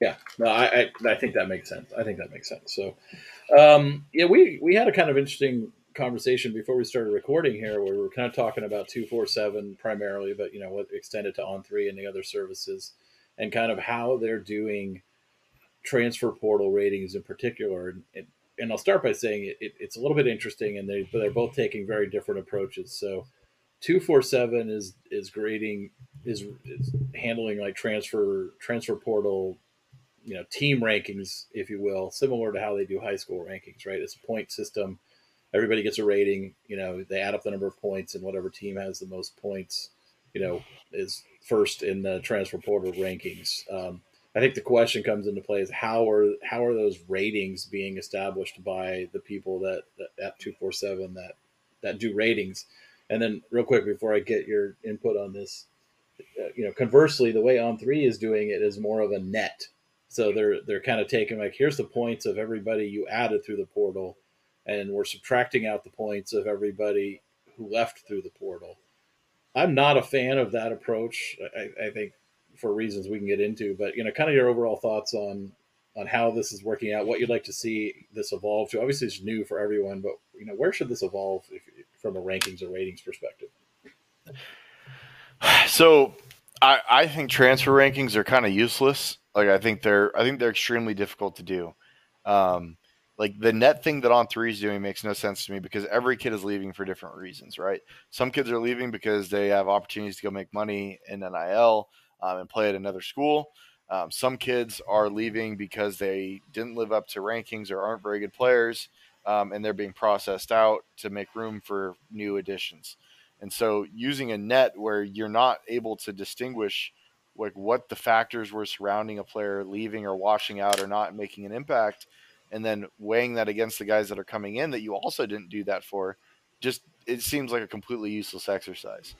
Yeah, no, I, I, I think that makes sense. I think that makes sense. So, um, yeah, we we had a kind of interesting conversation before we started recording here, where we were kind of talking about two four seven primarily, but you know what extended to on three and the other services, and kind of how they're doing transfer portal ratings in particular. And, and I'll start by saying it, it, it's a little bit interesting, and they they're both taking very different approaches. So, two four seven is is grading is, is handling like transfer transfer portal you know team rankings, if you will, similar to how they do high school rankings, right? It's a point system. Everybody gets a rating. You know, they add up the number of points, and whatever team has the most points, you know, is first in the transfer portal rankings. Um, I think the question comes into play is how are how are those ratings being established by the people that, that at two four seven that that do ratings? And then, real quick before I get your input on this, uh, you know, conversely, the way On Three is doing it is more of a net so they're they're kind of taking like here's the points of everybody you added through the portal, and we're subtracting out the points of everybody who left through the portal. I'm not a fan of that approach. I, I think for reasons we can get into, but you know, kind of your overall thoughts on on how this is working out, what you'd like to see this evolve to. Obviously, it's new for everyone, but you know, where should this evolve if, from a rankings or ratings perspective? So, I, I think transfer rankings are kind of useless. Like, I think they're I think they're extremely difficult to do. Um, like the net thing that on three is doing makes no sense to me because every kid is leaving for different reasons, right? Some kids are leaving because they have opportunities to go make money in NIL um, and play at another school. Um, some kids are leaving because they didn't live up to rankings or aren't very good players, um, and they're being processed out to make room for new additions. And so, using a net where you're not able to distinguish like what the factors were surrounding a player leaving or washing out or not making an impact, and then weighing that against the guys that are coming in that you also didn't do that for, just it seems like a completely useless exercise.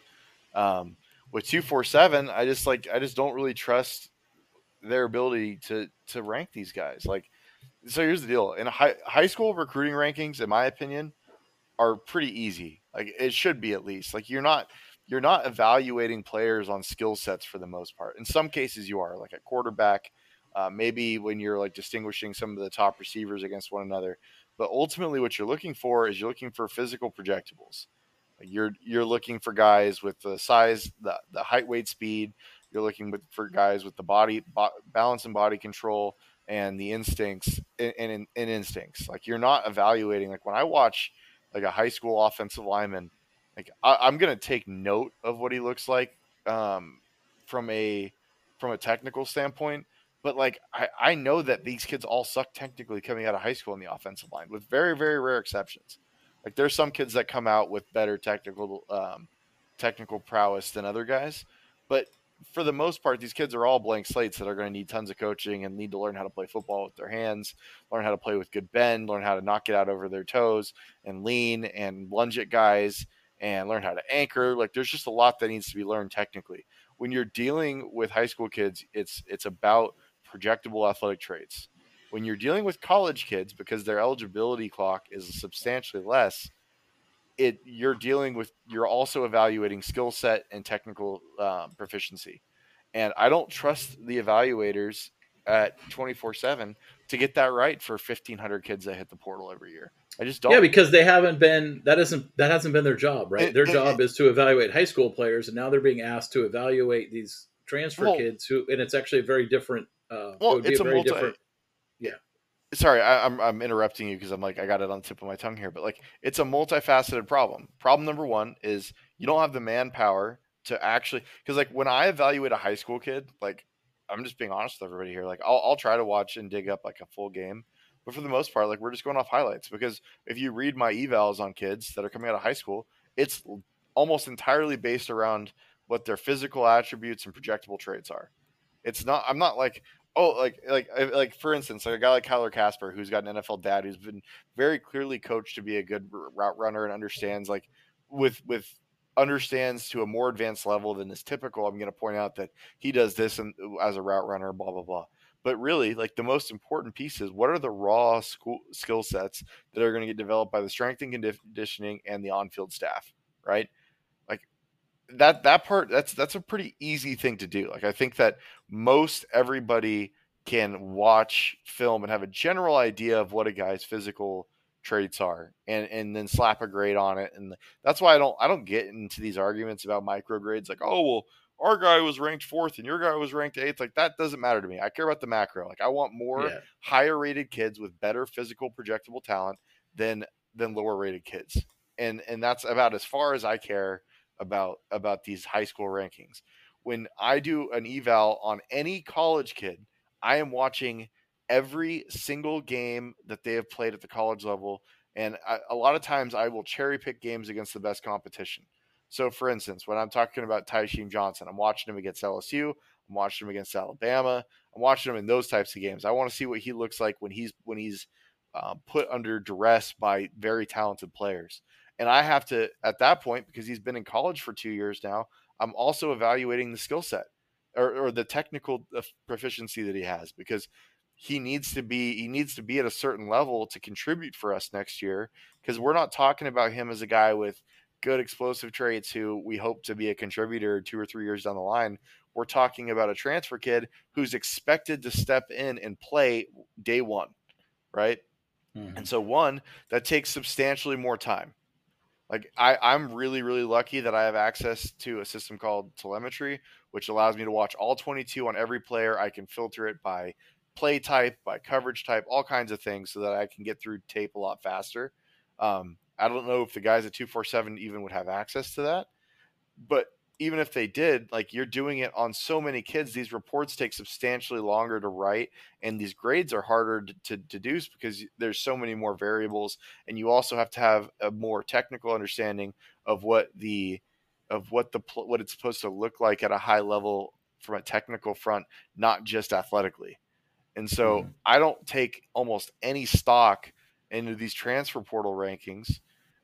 Um, with two four seven, I just like I just don't really trust their ability to to rank these guys. Like, so here's the deal: in high high school recruiting rankings, in my opinion, are pretty easy. Like it should be at least. Like you're not you're not evaluating players on skill sets for the most part. In some cases, you are like at quarterback. Uh, maybe when you're like distinguishing some of the top receivers against one another, but ultimately, what you're looking for is you're looking for physical projectables. You're you're looking for guys with the size, the the height, weight, speed, you're looking for guys with the body bo- balance and body control and the instincts and, and, and instincts. Like you're not evaluating. Like when I watch like a high school offensive lineman, like I, am gonna take note of what he looks like um, from a from a technical standpoint. But like I, I know that these kids all suck technically coming out of high school in the offensive line, with very very rare exceptions. Like there's some kids that come out with better technical um, technical prowess than other guys, but for the most part, these kids are all blank slates that are going to need tons of coaching and need to learn how to play football with their hands, learn how to play with good bend, learn how to knock it out over their toes and lean and lunge at guys and learn how to anchor. Like there's just a lot that needs to be learned technically. When you're dealing with high school kids, it's it's about projectable athletic traits. When you're dealing with college kids, because their eligibility clock is substantially less, it you're dealing with you're also evaluating skill set and technical um, proficiency and i don't trust the evaluators at 24-7 to get that right for 1500 kids that hit the portal every year i just don't. yeah because they haven't been that isn't that hasn't been their job right? It, their it, job it, is to evaluate high school players and now they're being asked to evaluate these transfer well, kids who and it's actually a very different uh, well, it it's a, a very multi, different yeah. Sorry, I, am I'm, I'm interrupting you because I'm like I got it on the tip of my tongue here, but like it's a multifaceted problem. Problem number one is you don't have the manpower to actually because like when I evaluate a high school kid, like I'm just being honest with everybody here, like I'll I'll try to watch and dig up like a full game, but for the most part, like we're just going off highlights because if you read my evals on kids that are coming out of high school, it's almost entirely based around what their physical attributes and projectable traits are. It's not. I'm not like, Oh, like like like for instance, like a guy like Kyler Kasper, who's got an NFL dad, who's been very clearly coached to be a good route runner and understands like with with understands to a more advanced level than is typical. I'm going to point out that he does this and as a route runner, blah blah blah. But really, like the most important piece is what are the raw school skill sets that are going to get developed by the strength and conditioning and the on-field staff, right? Like that that part that's that's a pretty easy thing to do. Like I think that most everybody can watch film and have a general idea of what a guy's physical traits are and and then slap a grade on it and that's why I don't I don't get into these arguments about micro grades like oh well our guy was ranked fourth and your guy was ranked eighth like that doesn't matter to me I care about the macro like I want more yeah. higher rated kids with better physical projectable talent than than lower rated kids and and that's about as far as I care about about these high school rankings. When I do an eval on any college kid, I am watching every single game that they have played at the college level, and I, a lot of times I will cherry pick games against the best competition. So, for instance, when I'm talking about Tysheem Johnson, I'm watching him against LSU. I'm watching him against Alabama. I'm watching him in those types of games. I want to see what he looks like when he's when he's uh, put under duress by very talented players. And I have to, at that point, because he's been in college for two years now, I'm also evaluating the skill set or, or, the technical uh, proficiency that he has. Because he needs to be he needs to be at a certain level to contribute for us next year because we're not talking about him as a guy with good explosive traits who we hope to be a contributor two or three years down the line. We're talking about a transfer kid who's expected to step in and play day one, right? Mm-hmm. And so one that takes substantially more time. Like I, I'm really, really lucky that I have access to a system called telemetry, which allows me to watch all 22 on every player. I can filter it by play type, by coverage type, all kinds of things, so that I can get through tape a lot faster. Um, I don't know if the guys at 247 even would have access to that, but even if they did, like you're doing it on so many kids, these reports take substantially longer to write, and these grades are harder to, to deduce because there's so many more variables, and you also have to have a more technical understanding of what the of what the what it's supposed to look like at a high level from a technical front, not just athletically. And so mm-hmm. I don't take almost any stock into these transfer portal rankings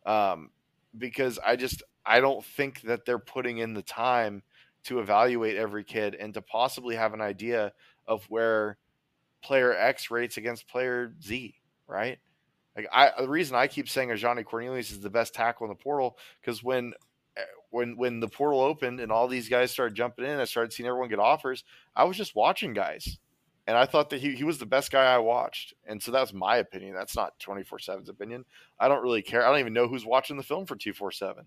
um, because I just I don't think that they're putting in the time to evaluate every kid and to possibly have an idea of where player X rates against player Z, right? Like I the reason I keep saying Ajani Cornelius is the best tackle in the portal because when eh, when when the portal opened and all these guys started jumping in, I started seeing everyone get offers. I was just watching guys and I thought that he, he was the best guy I watched. And so that's my opinion. That's not 24 7's opinion. I don't really care. I don't even know who's watching the film for 247.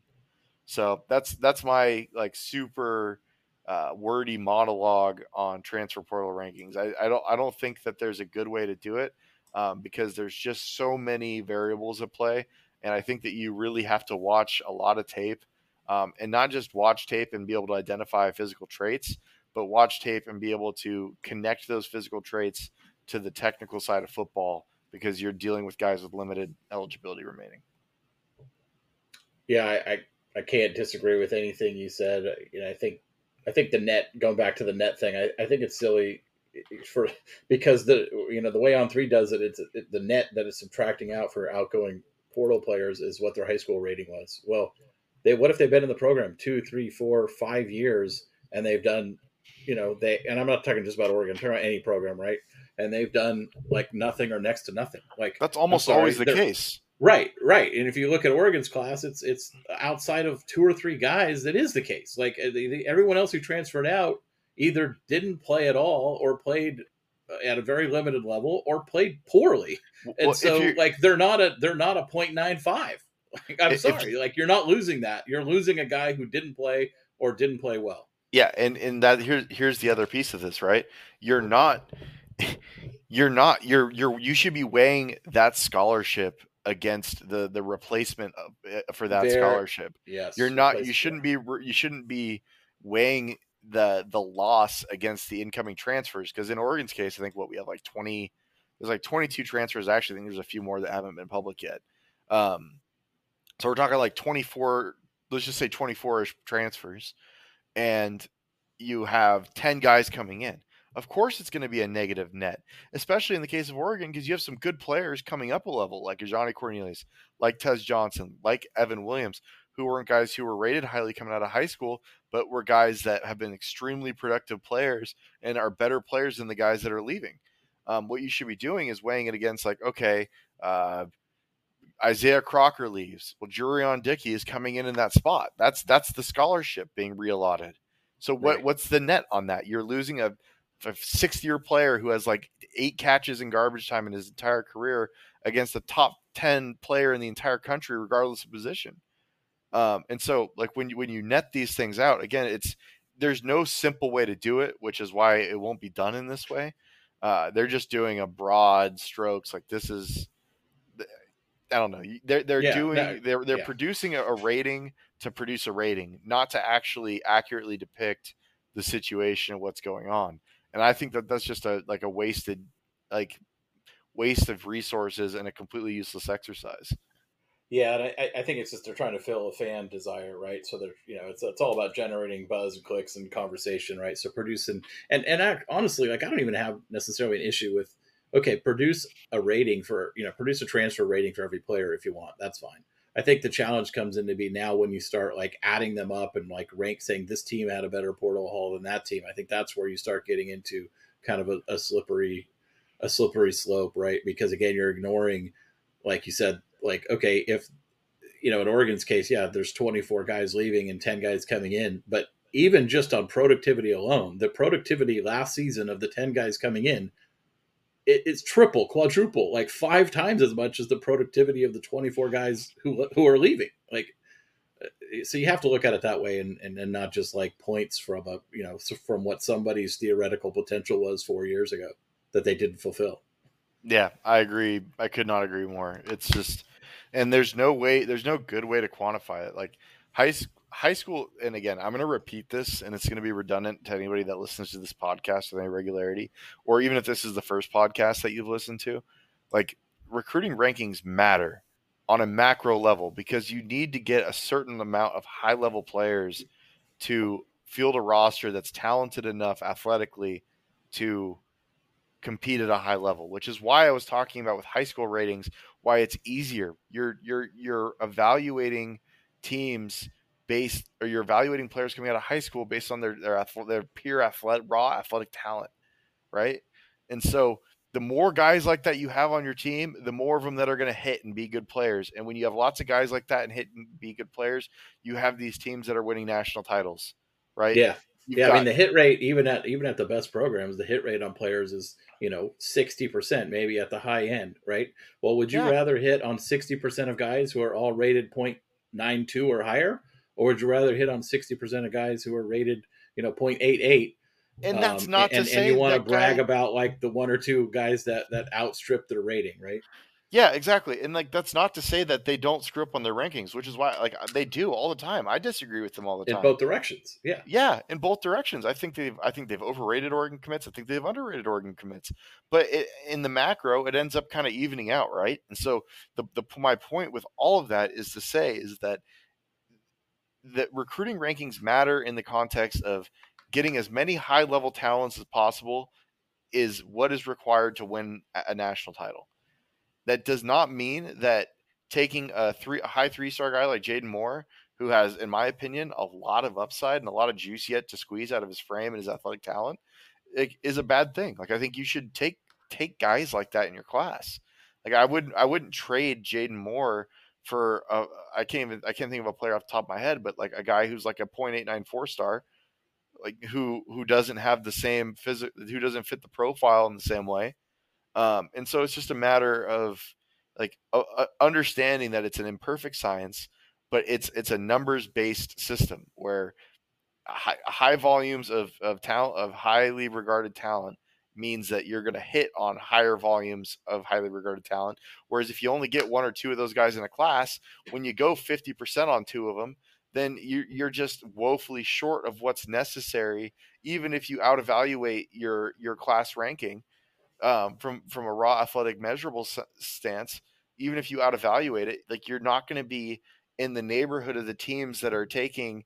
So that's that's my like super uh, wordy monologue on transfer portal rankings. I, I, don't I don't think that there's a good way to do it um, because there's just so many variables at play, and I think that you really have to watch a lot of tape um, and not just watch tape and be able to identify physical traits, but watch tape and be able to connect those physical traits to the technical side of football because you're dealing with guys with limited eligibility remaining. Yeah, I, I, I can't disagree with anything you said. You know, I think I think the net going back to the net thing. I, I think it's silly for because the you know the way on three does it. It's it, the net that is subtracting out for outgoing portal players is what their high school rating was. Well, they what if they've been in the program two, three, four, five years and they've done you know they and i'm not talking just about oregon i'm talking about any program right? And they've done like nothing or next to nothing. Like that's almost sorry, always the case. Right right. And if you look at oregon's class it's it's outside of two or three guys that is the case. Like uh, everyone else who transferred out either didn't play at all or played uh, at a very limited level or played poorly. And well, so like they're not a they're not a 0.95 like, i'm sorry if, like you're not losing that. You're losing a guy who didn't play or didn't play well yeah, and and that here's here's the other piece of this, right? You're not you're not you're you're you should be weighing that scholarship against the the replacement of, eh, for that there, scholarship. Yes. You're not you shouldn't be you shouldn't be weighing the the loss against the incoming transfers because in Oregon's case, I think what we have like 20 there's like 22 transfers actually. I think there's a few more that haven't been public yet. Um so we're talking like 24 let's just say 24ish transfers and you have 10 guys coming in. Of course, it's going to be a negative net, especially in the case of Oregon, because you have some good players coming up a level, like Ajani Cornelius, like Tez Johnson, like Evan Williams, who weren't guys who were rated highly coming out of high school, but were guys that have been extremely productive players and are better players than the guys that are leaving. Um, what you should be doing is weighing it against, like, okay, uh, Isaiah Crocker leaves. Well, Jurrion Dickey is coming in in that spot. That's that's the scholarship being reallotted. So what right. what's the net on that? You're losing a, a sixth year player who has like eight catches in garbage time in his entire career against the top ten player in the entire country, regardless of position. Um, and so like when you when you net these things out, again, it's there's no simple way to do it, which is why it won't be done in this way. Uh, they're just doing a broad strokes like this is I don't know. They're they're yeah, doing they're they're yeah. producing a, a, rating to produce a rating, not to actually accurately depict the situation of what's going on. And I think that that's just a like a wasted like waste of resources and a completely useless exercise. Yeah, and I, I think it's just they're trying to fill a fan desire, right? So they're you know it's it's all about generating buzz and clicks and conversation, right? So producing and and I, honestly, like I don't even have necessarily an issue with okay, produce a rating for, you know, produce a transfer rating for every player if you want. That's fine. I think the challenge comes in to be now when you start like adding them up and like rank saying this team had a better portal haul than that team. I think that's where you start getting into kind of a, a slippery a slippery slope, right? Because again, you're ignoring, like you said, like okay, if you know in Oregon's case, yeah, there's 24 guys leaving and 10 guys coming in, but even just on productivity alone, the productivity last season of the 10 guys coming in, it, it's triple, quadruple, like five times as much as the productivity of the 24 guys who who are leaving. Like, uh, so you have to look at it that way and, and, and not just like points from a, you know, from what somebody's theoretical potential was four years ago that they didn't fulfill. Yeah, I agree. I could not agree more. It's just, and there's no way, there's no good way to quantify it. Like high high school, and again, I'm going to repeat this, and it's going to be redundant to anybody that listens to this podcast with any regularity, or even if this is the first podcast that you've listened to. Like recruiting rankings matter on a macro level because you need to get a certain amount of high level players to field a roster that's talented enough athletically to compete at a high level, which is why I was talking about with high school ratings, why it's easier. You're you're you're evaluating teams based or you're evaluating players coming out of high school based on their their their pure athletic raw athletic talent, right? And so the more guys like that you have on your team, the more of them that are going to hit and be good players. And when you have lots of guys like that and hit and be good players, you have these teams that are winning national titles, right? Yeah. You've yeah, got, I mean the hit rate even at even at the best programs, the hit rate on players is you know sixty percent, maybe at the high end, right? Well, would you yeah. rather hit on sixty percent of guys who are all rated 0.92 or higher, or would you rather hit on sixty percent of guys who are rated you know 0.88? And that's um, not and, to say and you want to brag guy... about like the one or two guys that that outstrip their rating, right? Yeah, exactly. And like that's not to say that they don't screw up on their rankings, which is why like they do all the time. I disagree with them all the time. In both directions. Yeah. Yeah, in both directions. I think they've I think they've overrated Oregon commits. I think they've underrated Oregon commits. But it, in the macro, it ends up kind of evening out, right? And so the the my point with all of that is to say is that that recruiting rankings matter in the context of getting as many high level talents as possible is what is required to win a national title that does not mean that taking a three a high three star guy like Jaden Moore, who has, in my opinion, a lot of upside and a lot of juice yet to squeeze out of his frame and his athletic talent, is a bad thing. Like I think you should take take guys like that in your class. Like I wouldn't I wouldn't trade Jaden Moore for I can't even I can't think of a player off the top of my head, but like a guy who's like a 0.894 star, like who who doesn't have the same physical who doesn't fit the profile in the same way. Um, and so it's just a matter of like understanding that it's an imperfect science, but it's it's a numbers based system where high, high volumes of of talent of highly regarded talent means that you're going to hit on higher volumes of highly regarded talent. Whereas if you only get one or two of those guys in a class, when you go 50% on two of them, then you're just woefully short of what's necessary, even if you out evaluate your your class ranking um, from from a raw athletic measurable stance, even if you out evaluate it, like you're not going to be in the neighborhood of the teams that are taking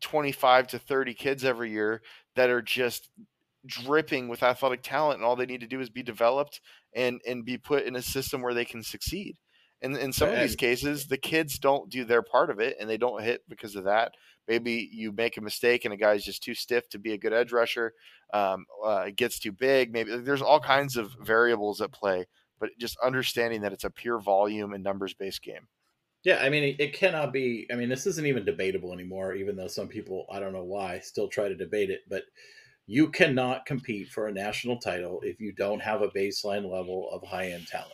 25 to 30 kids every year that are just dripping with athletic talent and all they need to do is be developed and and be put in a system where they can succeed and in some of these cases the kids don't do their part of it and they don't hit because of that maybe you make a mistake and a guy's just too stiff to be a good edge rusher, um, uh, gets too big. Maybe there's all kinds of variables at play, but just understanding that it's a pure volume and numbers based game. Yeah, I mean, it, it cannot be. I mean, this isn't even debatable anymore, even though some people, I don't know why, still try to debate it. But you cannot compete for a national title if you don't have a baseline level of high end talent.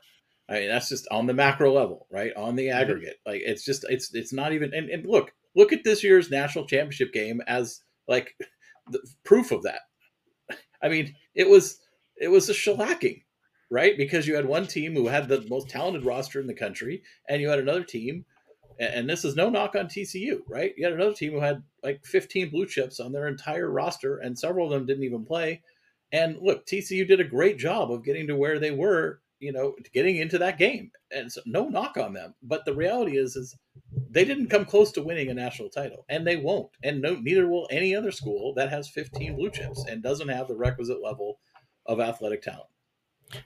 I mean, that's just on the macro level, right? On the aggregate. Like it's just it's it's not even and, and look, look at this year's national championship game as like the proof of that. I mean, it was it was a shellacking, right? Because you had one team who had the most talented roster in the country, and you had another team, and this is no knock on TCU, right? You had another team who had like 15 blue chips on their entire roster, and several of them didn't even play. And look, TCU did a great job of getting to where they were, you know, getting into that game. And so no knock on them. But the reality is, is they didn't come close to winning a national title, and they won't. And no, neither will any other school that has 15 blue chips and doesn't have the requisite level of athletic talent.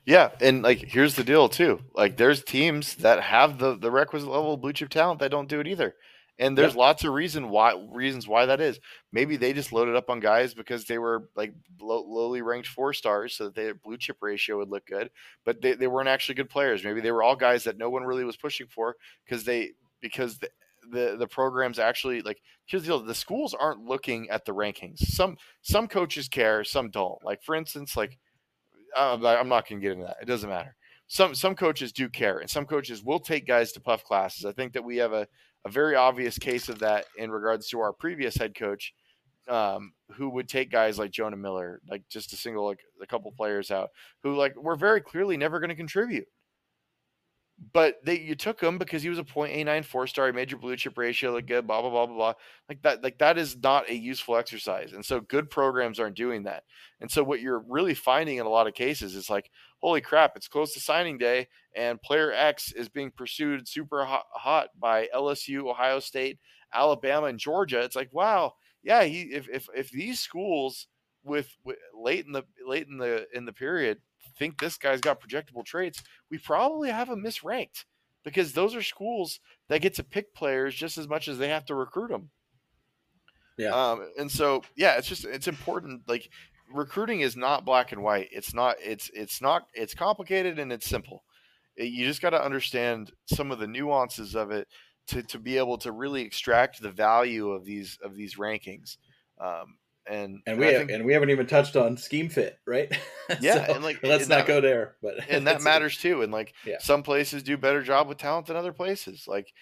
Yeah, and like here's the deal too. Like there's teams that have the the requisite level of blue chip talent that don't do it either. And there's yep. lots of reason why reasons why that is. Maybe they just loaded up on guys because they were like low, lowly ranked four stars, so that their blue chip ratio would look good. But they, they weren't actually good players. Maybe they were all guys that no one really was pushing for because they because the, the the programs actually like here's the deal the schools aren't looking at the rankings some some coaches care some don't like for instance like i'm not going to get into that. It doesn't matter. Some some coaches do care and some coaches will take guys to puff classes. I think that we have a a very obvious case of that in regards to our previous head coach, um, who would take guys like Jonah Miller, like just a single like a couple players out, who like were very clearly never going to contribute. But they you took him because he was a .89 four star, your blue chip ratio look good, blah blah blah blah blah. Like that, like that is not a useful exercise. And so good programs aren't doing that. And so what you're really finding in a lot of cases is like, holy crap, it's close to signing day, and player X is being pursued super hot, hot by LSU, Ohio State, Alabama, and Georgia. It's like, wow, yeah, he if if if these schools with, with late in the late in the in the period think this guy's got projectable traits, we probably have him misranked because those are schools that get to pick players just as much as they have to recruit them. Yeah. Um, and so, yeah, it's just, it's important. Like recruiting is not black and white. It's not, it's, it's not, it's complicated and it's simple. You just got to understand some of the nuances of it to, to be able to really extract the value of these, of these rankings. Um, and and we have, think, and we haven't even touched on scheme fit, right? Yeah, so and like let's and not that, go there, but and that uh, matters too. And like yeah. some places do better job with talent than other places. Like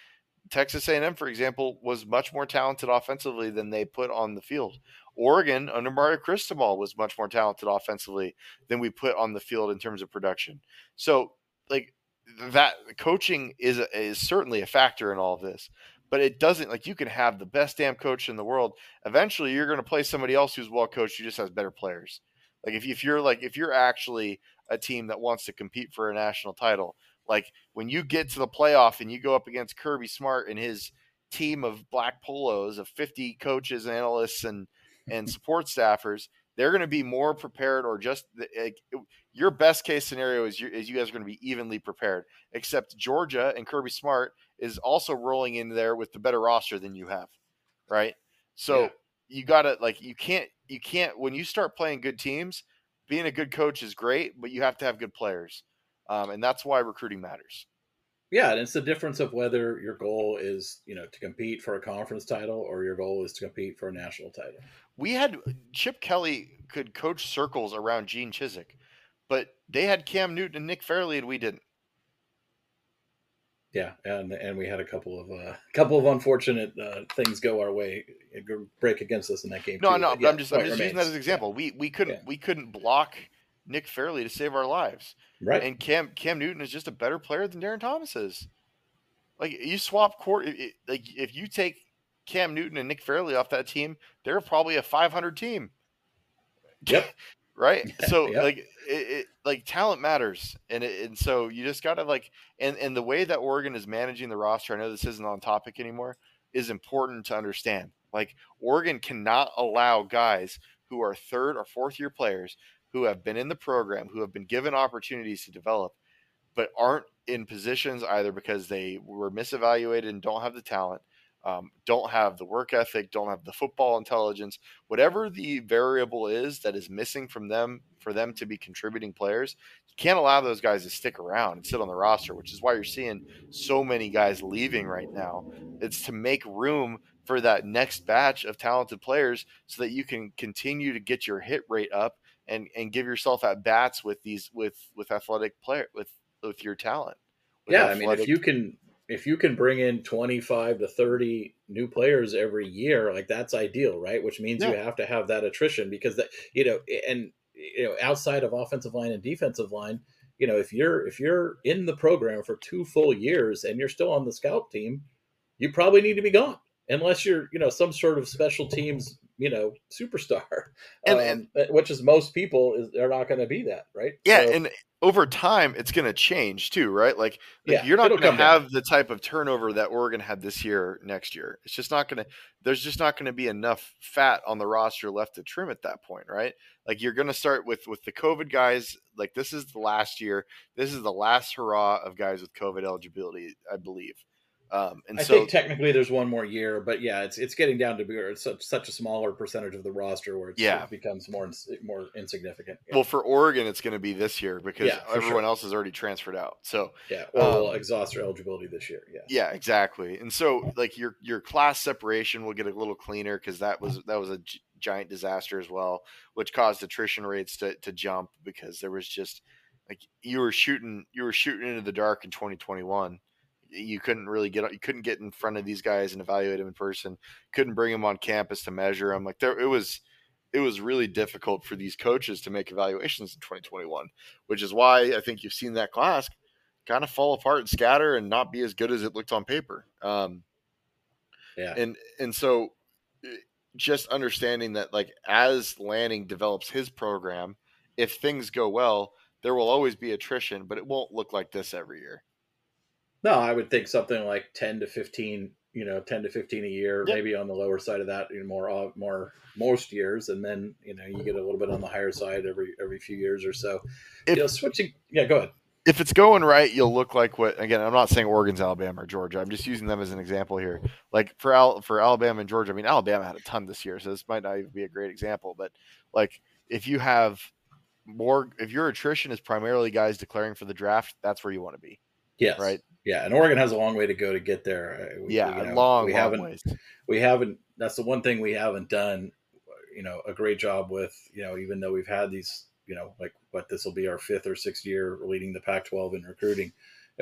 Texas A&M, for example, was much more talented offensively than they put on the field. Oregon under Mario Cristobal was much more talented offensively than we put on the field in terms of production. So like that coaching is is certainly a factor in all of this but it doesn't like you can have the best damn coach in the world. Eventually, you're going to play somebody else who's well coached who just has better players. Like if, if you're like if you're actually a team that wants to compete for a national title, like when you get to the playoff and you go up against Kirby Smart and his team of black polos of 50 coaches, analysts, and and support staffers, they're going to be more prepared or just like, your best case scenario is you, is you guys are going to be evenly prepared. Except Georgia and Kirby Smart is also rolling in there with the better roster than you have, right? So yeah. you got to like you can't you can't when you start playing good teams, being a good coach is great, but you have to have good players, um, and that's why recruiting matters. Yeah, and it's the difference of whether your goal is you know to compete for a conference title or your goal is to compete for a national title. We had Chip Kelly could coach circles around Gene Chizik, but they had Cam Newton and Nick Fairley, and we didn't yeah, and and we had a couple of uh, couple of unfortunate uh, things go our way, break against us in that game. No, too. no, but yeah, I'm just I'm just remains. using that as an example. Yeah. We we couldn't yeah. we couldn't block Nick Fairley to save our lives. Right. And Cam Cam Newton is just a better player than Darron Thomas is. Like you swap court, like if you take Cam Newton and Nick Fairley off that team, they're probably a 500 team. Yep. right? So yep. like it, it, like talent matters, and it, and so you just gotta like and and the way that Oregon is managing the roster. I know this isn't on topic anymore. Is important to understand. Like Oregon cannot allow guys who are third or fourth year players who have been in the program, who have been given opportunities to develop, but aren't in positions either because they were misevaluated and don't have the talent um, don't have the work ethic, don't have the football intelligence, whatever the variable is that is missing from them for them to be contributing players, you can't allow those guys to stick around and sit on the roster, which is why you're seeing so many guys leaving right now. It's to make room for that next batch of talented players so that you can continue to get your hit rate up and, and give yourself at bats with these with with athletic player with with your talent. yeah, athletic, I mean if you can if you can bring in 25 to 30 new players every year like that's ideal right which means yeah. you have to have that attrition because that you know and you know outside of offensive line and defensive line you know if you're if you're in the program for two full years and you're still on the scout team you probably need to be gone unless you're you know some sort of special teams you know superstar and, um, and which is most people is they're not going to be that right? Yeah so, and over time it's going to change too right? Like, like yeah, you're not going to have down. the type of turnover that oregon had this year next year. It's just not going to there's just not going to be enough fat on the roster left to trim at that point right? Like you're going to start with with the covid guys like this is the last year this is the last hurrah of guys with covid eligibility i believe Um, and I so think technically there's one more year, but yeah, it's it's getting down to be it's such such a smaller percentage of the roster where it's, Yeah. it becomes more more insignificant. Yeah. well for Oregon it's going to be this year because Yeah, everyone sure. else has already transferred out. So yeah, or will um, exhaust their eligibility this year. Yeah, Yeah, exactly. And so like your your class separation will get a little cleaner because that was that was a giant disaster as well, which caused attrition rates to to jump because there was just like you were shooting you were shooting into the dark in 2021. You couldn't really get you couldn't get in front of these guys and evaluate them in person. Couldn't bring them on campus to measure them. Like there, it was it was really difficult for these coaches to make evaluations in 2021, which is why I think you've seen that class kind of fall apart and scatter and not be as good as it looked on paper. Um, yeah, and and so eh, just understanding that like as Lanning develops his program, if things go well, there will always be attrition, but it won't look like this every year. No, I would think something like ten to fifteen. You know, ten to fifteen a year, Yeah. maybe on the lower side of that, you know, more uh, more most years, and then you know you get a little bit on the higher side every every few years or so. If- you know, switching. Yeah, go ahead. If it's going right, you'll look like what again, I'm not saying Oregon's Alabama or Georgia. I'm just using them as an example here. Like for Al, for Alabama and Georgia, I mean Alabama had a ton this year, so this might not even be a great example, but like if you have more if your attrition is primarily guys declaring for the draft, that's where you want to be. Yes. Right. Yeah, and Oregon has a long way to go to get there. Uh, we- Yeah, you a know, long, We long haven't. ways. We haven't. That's the one thing we haven't done. You know, a great job with. You know, even though we've had these. You know, like what this will be our fifth or sixth year leading the Pac-12 in recruiting,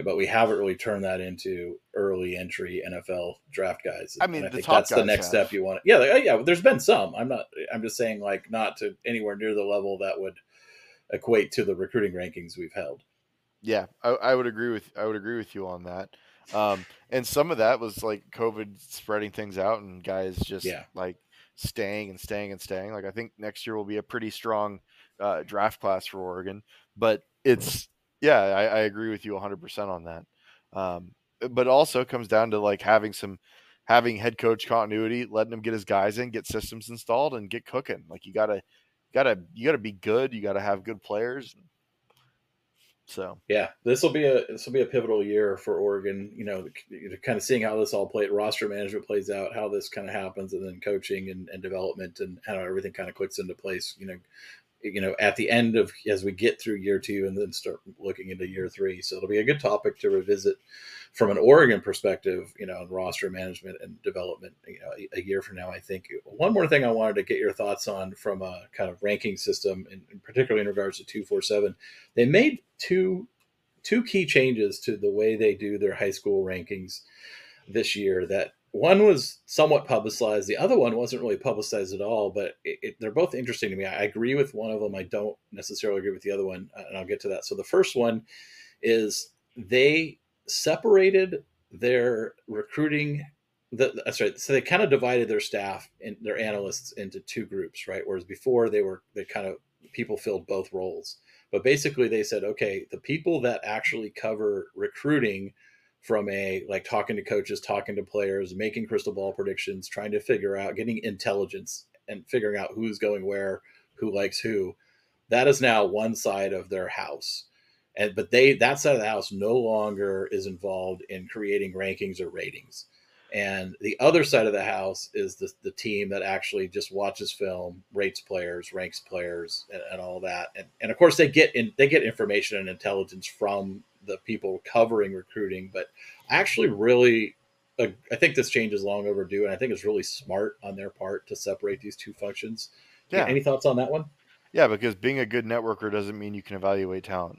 but we haven't really turned that into early entry NFL draft guys. I mean, And I think that's the next have. step you want. Yeah, yeah. There's been some. I'm not. I'm just saying, like, not to anywhere near the level that would equate to the recruiting rankings we've held. Yeah, I, I would agree with I would agree with you on that. Um, and some of that was like COVID spreading things out and guys just Yeah. like staying and staying and staying. Like I think next year will be a pretty strong uh, draft class for Oregon, but it's yeah, I, I agree with you 100 percent on that. Um, but also comes down to like having some having head coach continuity, letting him get his guys in, get systems installed, and get cooking. Like you gotta gotta you gotta be good. You gotta have good players. So Yeah, this will be a this will be a pivotal year for Oregon. You know, kind of seeing how this all play roster management plays out, how this kind of happens, and then coaching and, and development, and how everything kind of clicks into place. You know, you know, at the end of as we get through year two and then start looking into year three, so it'll be a good topic to revisit from an Oregon perspective. You know, on roster management and development. You know, a, a year from now, I think. One more thing I wanted to get your thoughts on from a kind of ranking system, and particularly in regards to two four seven they made two two key changes to the way they do their high school rankings this year that one was somewhat publicized the other one wasn't really publicized at all but it, it, they're both interesting to me i agree with one of them i don't necessarily agree with the other one and i'll get to that so the first one is they separated their recruiting that's uh, right so they kind of divided their staff and their analysts into two groups right? Whereas before they were they kind of people filled both roles. But basically they said okay the people that actually cover recruiting from a like talking to coaches talking to players making crystal ball predictions trying to figure out getting intelligence and figuring out who's going where who likes who that is now one side of their house and but they that side of the house no longer is involved in creating rankings or ratings and the other side of the house is the, the team that actually just watches film rates players ranks players and, and all that and, and of course they get in they get information and intelligence from the people covering recruiting but actually really uh, i think this change is long overdue and i think it's really smart on their part to separate these two functions Yeah. any thoughts on that one Yeah, because being a good networker doesn't mean you can evaluate talent.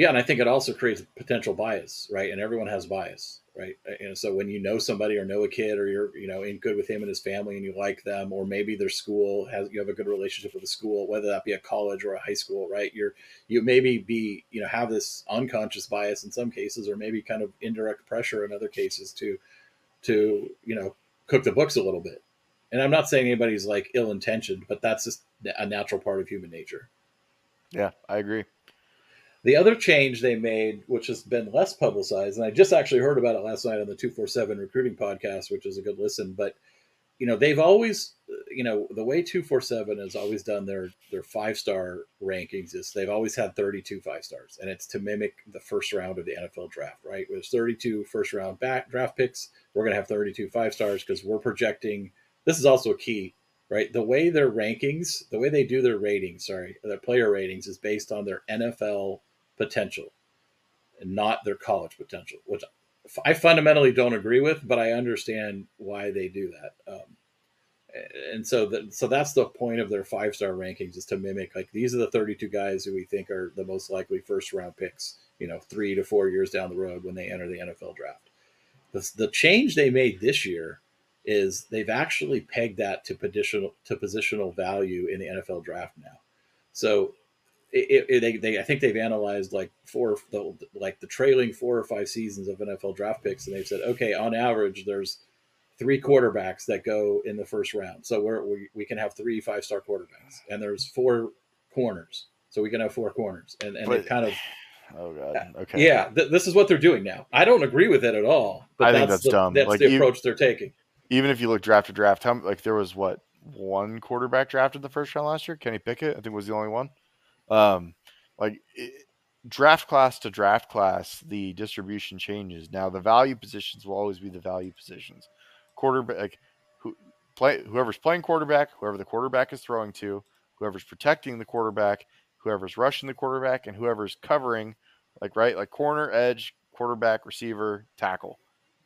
Yeah, and I think it also creates potential bias, right? And everyone has bias, right? And so when you know somebody or know a kid or you're, you know, in good with him and his family and you like them, or maybe their school has you have a good relationship with the school, whether that be a college or a high school, right? You're you maybe be, you know, have this unconscious bias in some cases, or maybe kind of indirect pressure in other cases to to, you know, cook the books a little bit. And I'm not saying anybody's like ill intentioned, but that's just a natural part of human nature. Yeah, I agree. The other change they made, which has been less publicized, and I just actually heard about it last night on the 247 recruiting podcast, which is a good listen, but you know, they've always, you know, the way 247 has always done their, their five star rankings is they've always had 32 five stars, and it's to mimic the first round of the NFL draft, right? There's 32 first round back draft picks. We're going to have 32 five stars because we're projecting. This is also a key, right? The way their rankings, the way they do their ratings, sorry, their player ratings is based on their NFL potential and not their college potential, which I fundamentally don't agree with, but I understand why they do that. Um, and so, that, so that's the point of their five star rankings is to mimic like these are the 32 guys who we think are the most likely first round picks. You know, three to four years down the road when they enter the NFL draft. The, the change they made this year is they've actually pegged that to positional to positional value in the NFL draft now. So it, it, they, they, I think they've analyzed like four, the, like the trailing four or five seasons of NFL draft picks, and they've said, okay, on average, there's three quarterbacks that go in the first round, so we're, we we can have three five star quarterbacks, and there's four corners, so we can have four corners, and and they kind of. Oh god. Okay. Yeah, th- this is what they're doing now. I don't agree with it at all. But I that's think that's the, dumb. That's Like, the even- approach they're taking. Even if you look draft to draft, how like there was what one quarterback drafted the first round last year? Kenny Pickett, I think was the only one. Um, like it, draft class to draft class, the distribution changes. Now the value positions will always be the value positions. Quarterback, like who play whoever's playing quarterback, whoever the quarterback is throwing to, whoever's protecting the quarterback, whoever's rushing the quarterback, and whoever's covering, like right, like corner, edge, quarterback, receiver, tackle.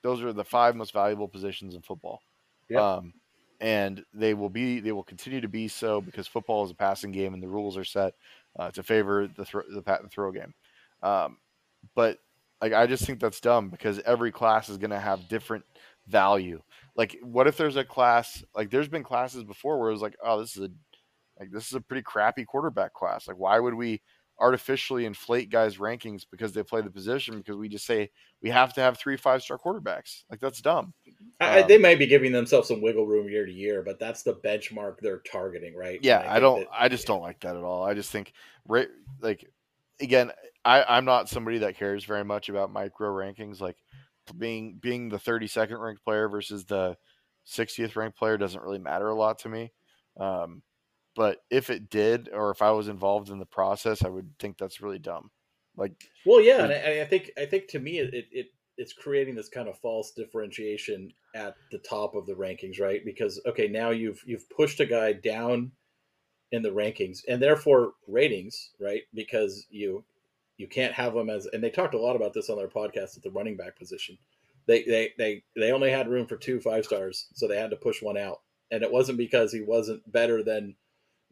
Those are the five most valuable positions in football. Yep. Um, and they will be they will continue to be so because football is a passing game and the rules are set uh, to favor the throw, the throw game. Um, but like I just think that's dumb because every class is going to have different value. Like, what if there's a class like there's been classes before where it was like, oh, this is a like this is a pretty crappy quarterback class. Like, why would we artificially inflate guys' rankings because they play the position? Because we just say we have to have three five star quarterbacks. Like that's dumb. I, Um, they may be giving themselves some wiggle room year to year, but that's the benchmark they're targeting, right? Yeah, And I, think don't. that- I just don't like that at all. I just think, like, again, I, I'm not somebody that cares very much about micro rankings. Like, being being the 32nd ranked player versus the 60th ranked player doesn't really matter a lot to me. Um, but if it did, or if I was involved in the process, I would think that's really dumb. Like, Well, yeah, and I, I think I think to me it, it, it it's creating this kind of false differentiation at the top of the rankings, right? Because okay, now you've you've pushed a guy down in the rankings and therefore ratings, right? Because you you can't have them as and they talked a lot about this on their podcast at the running back position. They they they they only had room for two five stars, so they had to push one out. And it wasn't because he wasn't better than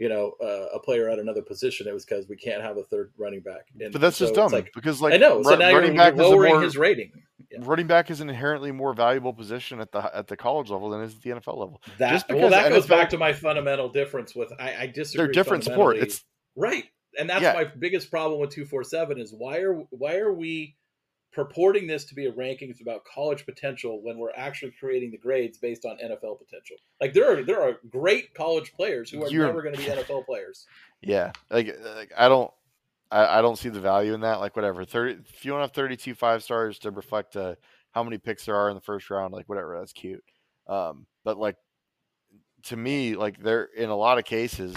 you know uh, a player at another position. It was because we can't have a third running back. And but that's so just dumb Like, because, like, I know. So now you're, running back is lowering more- his rating. Yeah. running back is an inherently more valuable position at the at the college level than it is at the NFL level. That Just well, because that goes back to my fundamental difference with I, I disagree. They're different sport. It's right, and that's Yeah. my biggest problem with two four seven is why are why are we purporting this to be a rankings about college potential when we're actually creating the grades based on NFL potential? Like there are there are great college players who are You're- never going to be NFL players. Yeah, like, like I don't, I, I don't see the value in that. Like whatever, thirty. If you don't have thirty-two five stars to reflect uh, how many picks there are in the first round, like whatever, that's cute. Um, but like to me, like there in a lot of cases,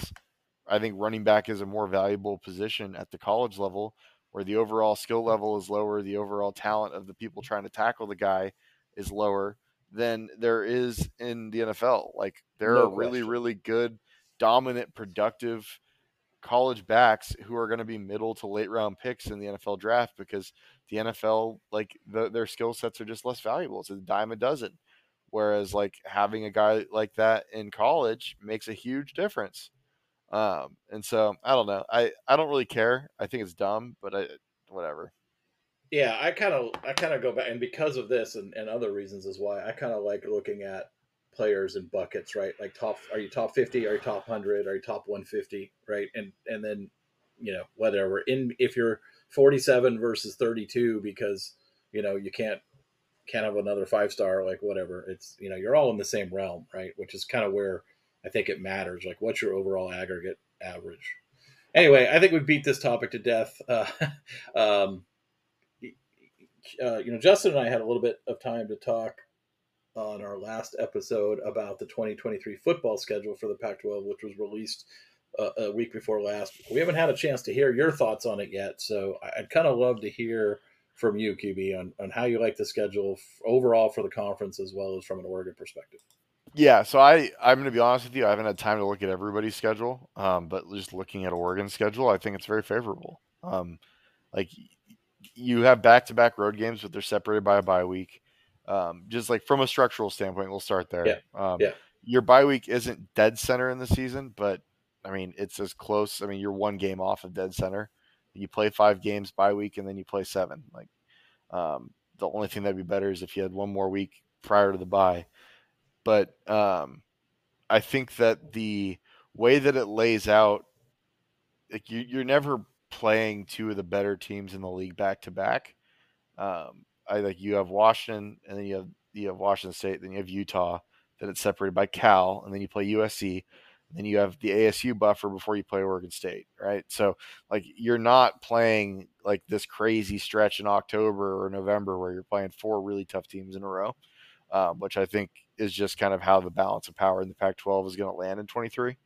I think running back is a more valuable position at the college level, where the overall skill level is lower, the overall talent of the people mm-hmm. trying to tackle the guy is lower than there is in the NFL. Like there No are really, really good, dominant, productive college backs who are going to be middle to late round picks in the NFL draft because the NFL like the, their skill sets are just less valuable. It's a dime a dozen. Whereas like having a guy like that in college makes a huge difference. Um, and so I don't know. I, I don't really care. I think it's dumb, but I whatever. Yeah, I kind of I kind of go back, and because of this and, and other reasons is why I kind of like looking at players in buckets, right? Like top, are you top fifty? Are you top hundred? Are you top one fifty? Right, and and then you know whatever. In if you're forty seven versus thirty two because you know you can't can't have another five star, like whatever. It's you know you're all in the same realm, right? Which is kind of where I think it matters. Like what's your overall aggregate average? Anyway, I think we beat this topic to death. Uh, um, uh, you know, Justin and I had a little bit of time to talk on our last episode about the 2023 football schedule for the Pac 12, which was released uh, a week before last. We haven't had a chance to hear your thoughts on it yet. So I'd kind of love to hear from you, QB, on, on how you like the schedule overall for the conference as well as from an Oregon perspective. Yeah, so I I'm going to be honest with you. I haven't had time to look at everybody's schedule, um, but just looking at Oregon's schedule, I think it's very favorable. Um, like you have back to back road games, but they're separated by a bye week. Um, just like from a structural standpoint, we'll start there. Yeah. Um, yeah. Your bye week isn't dead center in the season, but I mean it's as close. I mean you're one game off of dead center. You play five games bye week, and then you play seven. Like um, the only thing that'd be better is if you had one more week prior to the bye. But um, I think that the way that it lays out, like you, you're never playing two of the better teams in the league back to back. Um, I like you have Washington, and then you have you have Washington State, then you have Utah, then it's separated by Cal, and then you play USC, then you have the ASU buffer before you play Oregon State, right? So like you're not playing like this crazy stretch in October or November where you're playing four really tough teams in a row, um, which I think is just kind of how the balance of power in the Pac-12 is going to land in 23.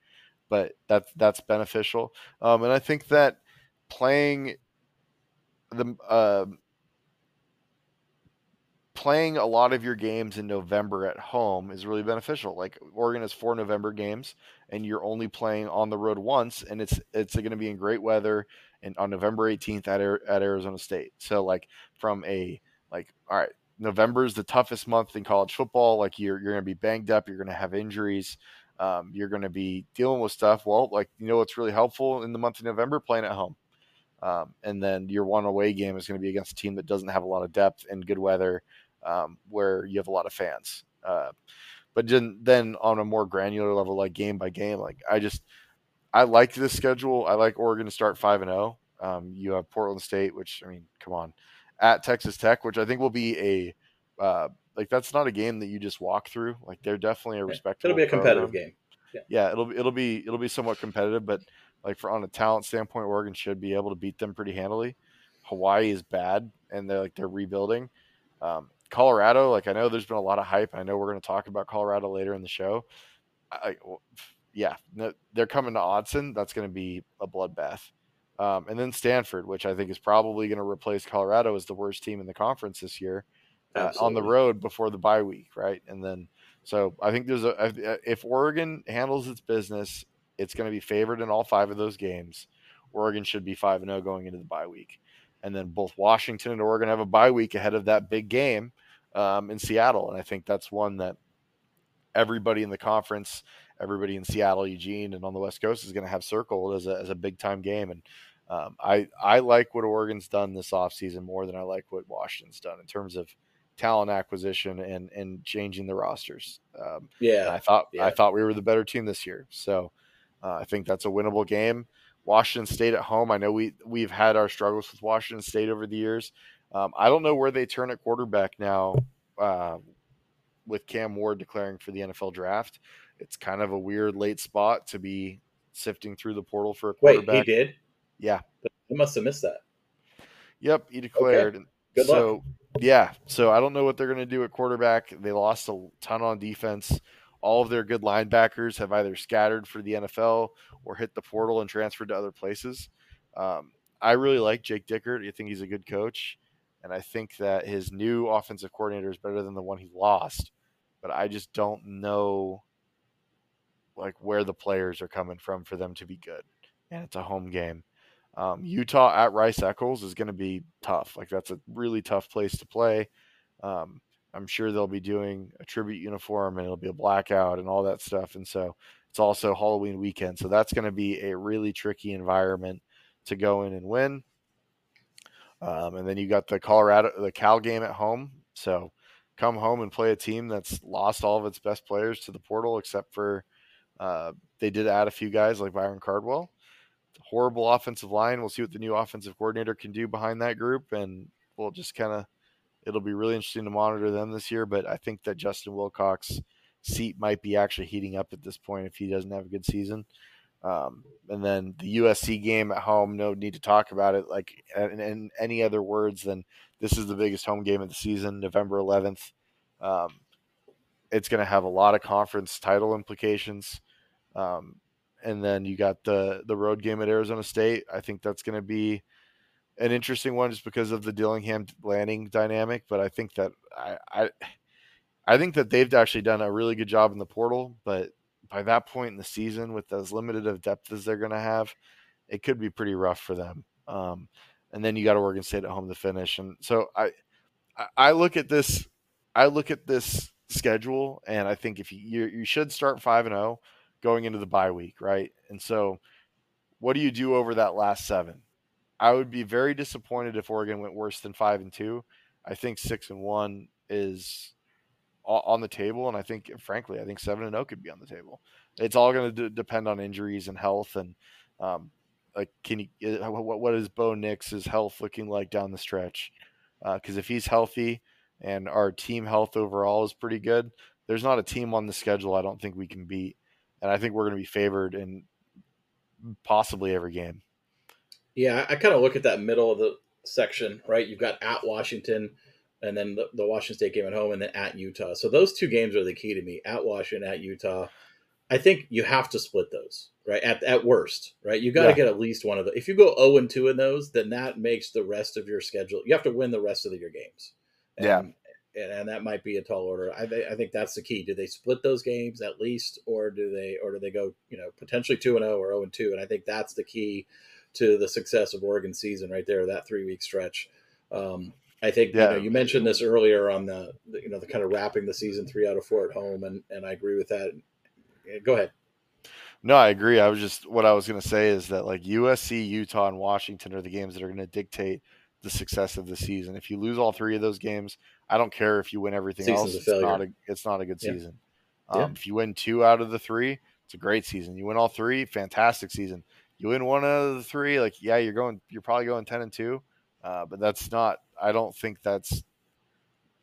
But that's that's beneficial, um, and I think that playing the uh, playing a lot of your games in November at home is really beneficial. Like Oregon has four November games, and you're only playing on the road once, and it's it's going to be in great weather and on November 18th at at Arizona State. So like from a like all right, November is the toughest month in college football. Like you're you're going to be banged up, you're going to have injuries. Um, you're going to be dealing with stuff. Well, like you know what's really helpful in the month of November, playing at home. Um, and then your one away game is going to be against a team that doesn't have a lot of depth and good weather, um, where you have a lot of fans. Uh, but then, then on a more granular level, like game by game, like I just I like this schedule. I like Oregon to start five and zero. Oh. Um, you have Portland State, which I mean, come on, at Texas Tech, which I think will be a uh, like that's not a game that you just walk through. Like they're definitely a respectable. It'll be a competitive program. game. Yeah. yeah, it'll it'll be it'll be somewhat competitive, but like for on a talent standpoint, Oregon should be able to beat them pretty handily. Hawaii is bad, and they're like they're rebuilding. Um, Colorado, like I know there's been a lot of hype. I know we're going to talk about Colorado later in the show. I, yeah, they're coming to Autzen. That's going to be a bloodbath. Um, and then Stanford, which I think is probably going to replace Colorado as the worst team in the conference this year uh, on the road before the bye week, right? And then so I think there's a if Oregon handles its business it's going to be favored in all five of those games. Oregon should be 5 0 going into the bye week. And then both Washington and Oregon have a bye week ahead of that big game um, in Seattle. And I think that's one that everybody in the conference, everybody in Seattle, Eugene, and on the West Coast is going to have circled as a, as a big time game. And um, I, I like what Oregon's done this offseason more than I like what Washington's done in terms of talent acquisition and, and changing the rosters. Um, yeah. I thought, yeah. I thought we were the better team this year. So, uh, I think that's a winnable game. Washington State at home. I know we we've had our struggles with Washington State over the years. Um, I don't know where they turn at quarterback now. Uh, with Cam Ward declaring for the NFL draft, it's kind of a weird late spot to be sifting through the portal for a quarterback. Wait, he did? Yeah, I must have missed that. Yep, he declared. Okay. Good so, luck. Yeah, so I don't know what they're going to do at quarterback. They lost a ton on defense all of their good linebackers have either scattered for the NFL or hit the portal and transferred to other places. Um, I really like Jake Dickert. I think he's a good coach. And I think that his new offensive coordinator is better than the one he lost. But I just don't know like where the players are coming from for them to be good. And it's a home game. Um, Utah at Rice Eccles is going to be tough. Like that's a really tough place to play. Um, I'm sure they'll be doing a tribute uniform and it'll be a blackout and all that stuff. And so it's also Halloween weekend. So that's going to be a really tricky environment to go in and win. Um, and then you got the Colorado, the Cal game at home. So come home and play a team that's lost all of its best players to the portal, except for uh, they did add a few guys like Byron Cardwell. Horrible offensive line. We'll see what the new offensive coordinator can do behind that group, and we'll just kind of It'll be really interesting to monitor them this year, but I think that Justin Wilcox seat might be actually heating up at this point if he doesn't have a good season. Um, and then the USC game at home, no need to talk about it. Like in, in, any other words than this is the biggest home game of the season, November 11th. Um, it's going to have a lot of conference title implications. Um, and then you got the the road game at Arizona State. I think that's going to be an interesting one just because of the Dillingham landing dynamic. But I think that I, I I think that they've actually done a really good job in the portal. But by that point in the season, with as limited of depth as they're going to have, it could be pretty rough for them. Um, and then you got Oregon State at home to finish. And so I I look at this I look at this schedule, and I think if you you, should start five and zero oh going into the bye week, right? And so, what do you do over that last seven? I would be very disappointed if Oregon went worse than five and two. I think six and one is on the table, and I think, frankly, I think seven and zero oh could be on the table. It's all going to d- depend on injuries and health, and um, like, can you uh, what, what is Bo Nix's health looking like down the stretch? Because uh, if he's healthy and our team health overall is pretty good, there's not a team on the schedule I don't think we can beat and I think we're going to be favored in possibly every game. Yeah, I kind of look at that middle of the section, right? You've got at Washington, and then the, the, Washington State game at home, and then at Utah. So those two games are the key to me: at Washington, at Utah. I think you have to split those, right? At at worst, right? You got to yeah. get at least one of them. If you go zero and two in those, then that makes the rest of your schedule. You have to win the rest of your games. And, yeah, and, and that might be a tall order. I, I think that's the key. Do they split those games at least, or do they, or do they go, you know, potentially two and zero or zero and two? And I think that's the key to the success of Oregon season right there. That three week stretch. Um, I think yeah. you, know, you mentioned this earlier on the, the, you know the kind of wrapping the season three out of four at home, and and I agree with that. Go ahead. No, I agree. I was just what I was going to say is that like USC, Utah, and Washington are the games that are going to dictate the success of the season. If you lose all three of those games, I don't care if you win everything Season's else. It's not a it's not a good yeah. season. Um, yeah. If you win two out of the three, it's a great season. You win all three, fantastic season. You win one out of the three, like yeah, you're going. You're probably going ten and two, uh, but that's not. I don't think that's.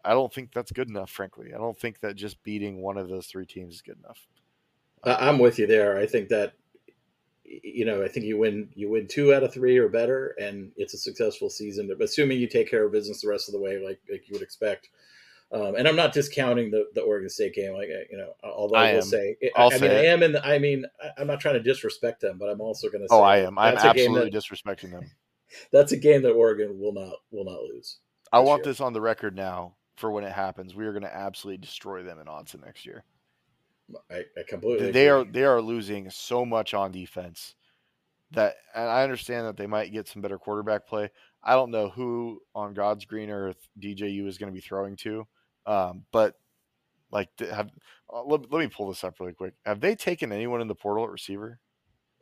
I don't think that's good enough. Frankly, I don't think that just beating one of those three teams is good enough. I'm with you there. I think that you know, I think you win you win two out of three or better, and it's a successful season. Assuming you take care of business the rest of the way, like like you would expect. Um, and I'm not discounting the, the Oregon State game, like you know, although I, I will say, I, I mean, I am in. The, I mean, I'm not trying to disrespect them, but I'm also going to oh, say, oh, I am. I'm absolutely that, disrespecting them. That's a game that Oregon will not will not lose. I want year. this on the record now for when it happens. We are going to absolutely destroy them in Autzen next year. I, I completely. They agree. are they are losing so much on defense that, and I understand that they might get some better quarterback play. I don't know who on God's green earth DJU is going to be throwing to, um, but like have uh, let, let me pull this up really quick. Have they taken anyone in the portal at receiver?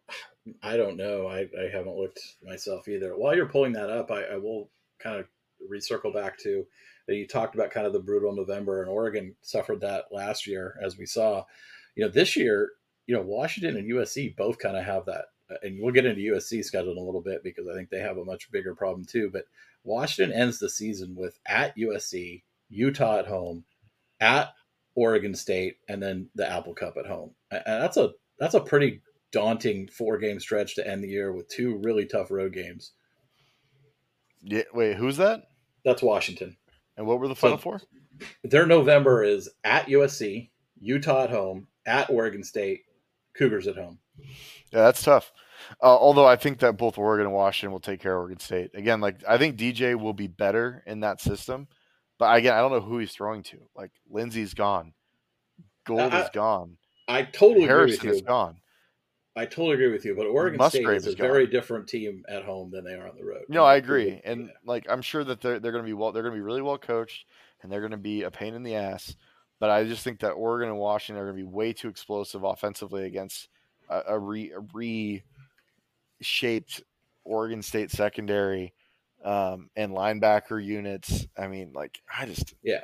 I don't know. I, I haven't looked myself either. While you're pulling that up, I, I will kind of recircle back to you talked about kind of the brutal November, and Oregon suffered that last year, as we saw. You know, this year, you know, Washington and USC both kind of have that, uh, and we'll get into USC schedule in a little bit because I think they have a much bigger problem too. But Washington ends the season with at USC, Utah at home, at Oregon State, and then the Apple Cup at home. And that's a that's a pretty daunting four game stretch to end the year with two really tough road games. Yeah, wait, who's that? That's Washington. And what were the final so four? Their November is at USC, Utah at home, at Oregon State, Cougars at home. Yeah, that's tough. Uh, although I think that both Oregon and Washington will take care of Oregon State. Again, like I think DJ will be better in that system, but again, I don't know who he's throwing to. Like Lindsey's gone, Gould I, is gone. I totally Harrison agree with you. is gone. I totally agree with you, but Oregon Musgrave State is a gone. very different team at home than they are on the road. No, I agree, and like I'm sure that they're they're going to be well, they're going to be really well coached, and they're going to be a pain in the ass. But I just think that Oregon and Washington are going to be way too explosive offensively against a, a re a reshaped Oregon State secondary um, and linebacker units. I mean, like I just yeah.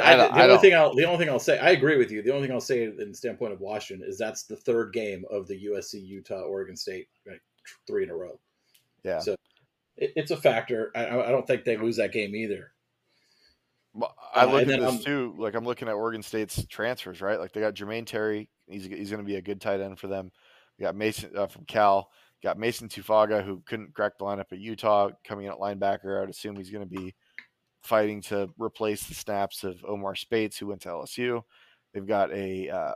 I, the only thing I'll the only thing I'll say I agree with you. The only thing I'll say in the standpoint of Washington is that's the third game of the USC Utah Oregon State like, three in a row. Yeah, so it, it's a factor. I, I, don't think they lose that game either. I look uh, at this I'm, too. Like I'm looking at Oregon State's transfers, right? Like they got Jermaine Terry. He's he's going to be a good tight end for them. We got Mason uh, from Cal. Got Mason Tufaga, who couldn't crack the lineup at Utah, coming in at linebacker. I'd assume he's going to be fighting to replace the snaps of Omar Speights, who went to LSU. They've got a uh,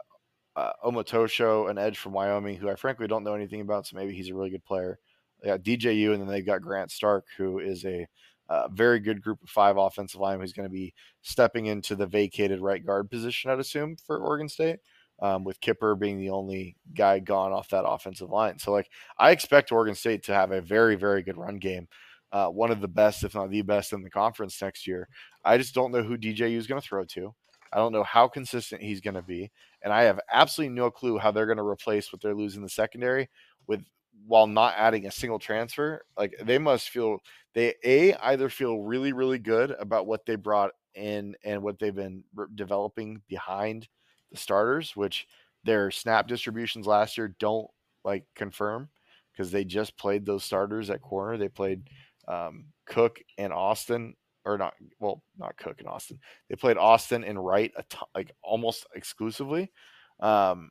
uh, Omotosho, an edge from Wyoming, who I frankly don't know anything about, so maybe he's a really good player. They got DJU, and then they've got Grant Stark, who is a uh, very good group of five offensive line who's going to be stepping into the vacated right guard position, I'd assume, for Oregon State, um, with Kipper being the only guy gone off that offensive line. So, like, I expect Oregon State to have a very, very good run game. Uh, one of the best, if not the best, in the conference next year. I just don't know who DJU is going to throw to. I don't know how consistent he's going to be, and I have absolutely no clue how they're going to replace what they're losing the secondary with while not adding a single transfer. Like they must feel they a either feel really really good about what they brought in and what they've been re- developing behind the starters, which their snap distributions last year don't like confirm because they just played those starters at corner. They played um, Cook and Austin or not well not cook and austin they played austin and wright t- like almost exclusively um,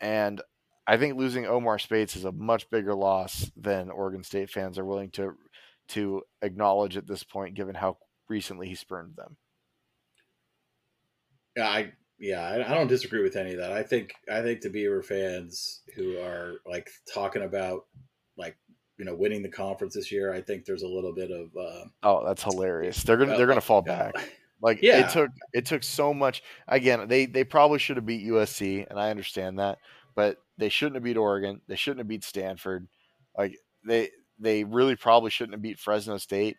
and i think losing omar Speights is a much bigger loss than oregon state fans are willing to to acknowledge at this point given how recently he spurned them. Yeah i yeah I, don't disagree with any of that. I think i think the beaver fans who are like talking about like you know winning the conference this year. I think there's a little bit of uh, oh, that's hilarious. They're gonna they're gonna fall back. Like yeah. it took it took so much. Again, they they probably should have beat USC, and I understand that, but they shouldn't have beat Oregon. They shouldn't have beat Stanford. Like they they really probably shouldn't have beat Fresno State.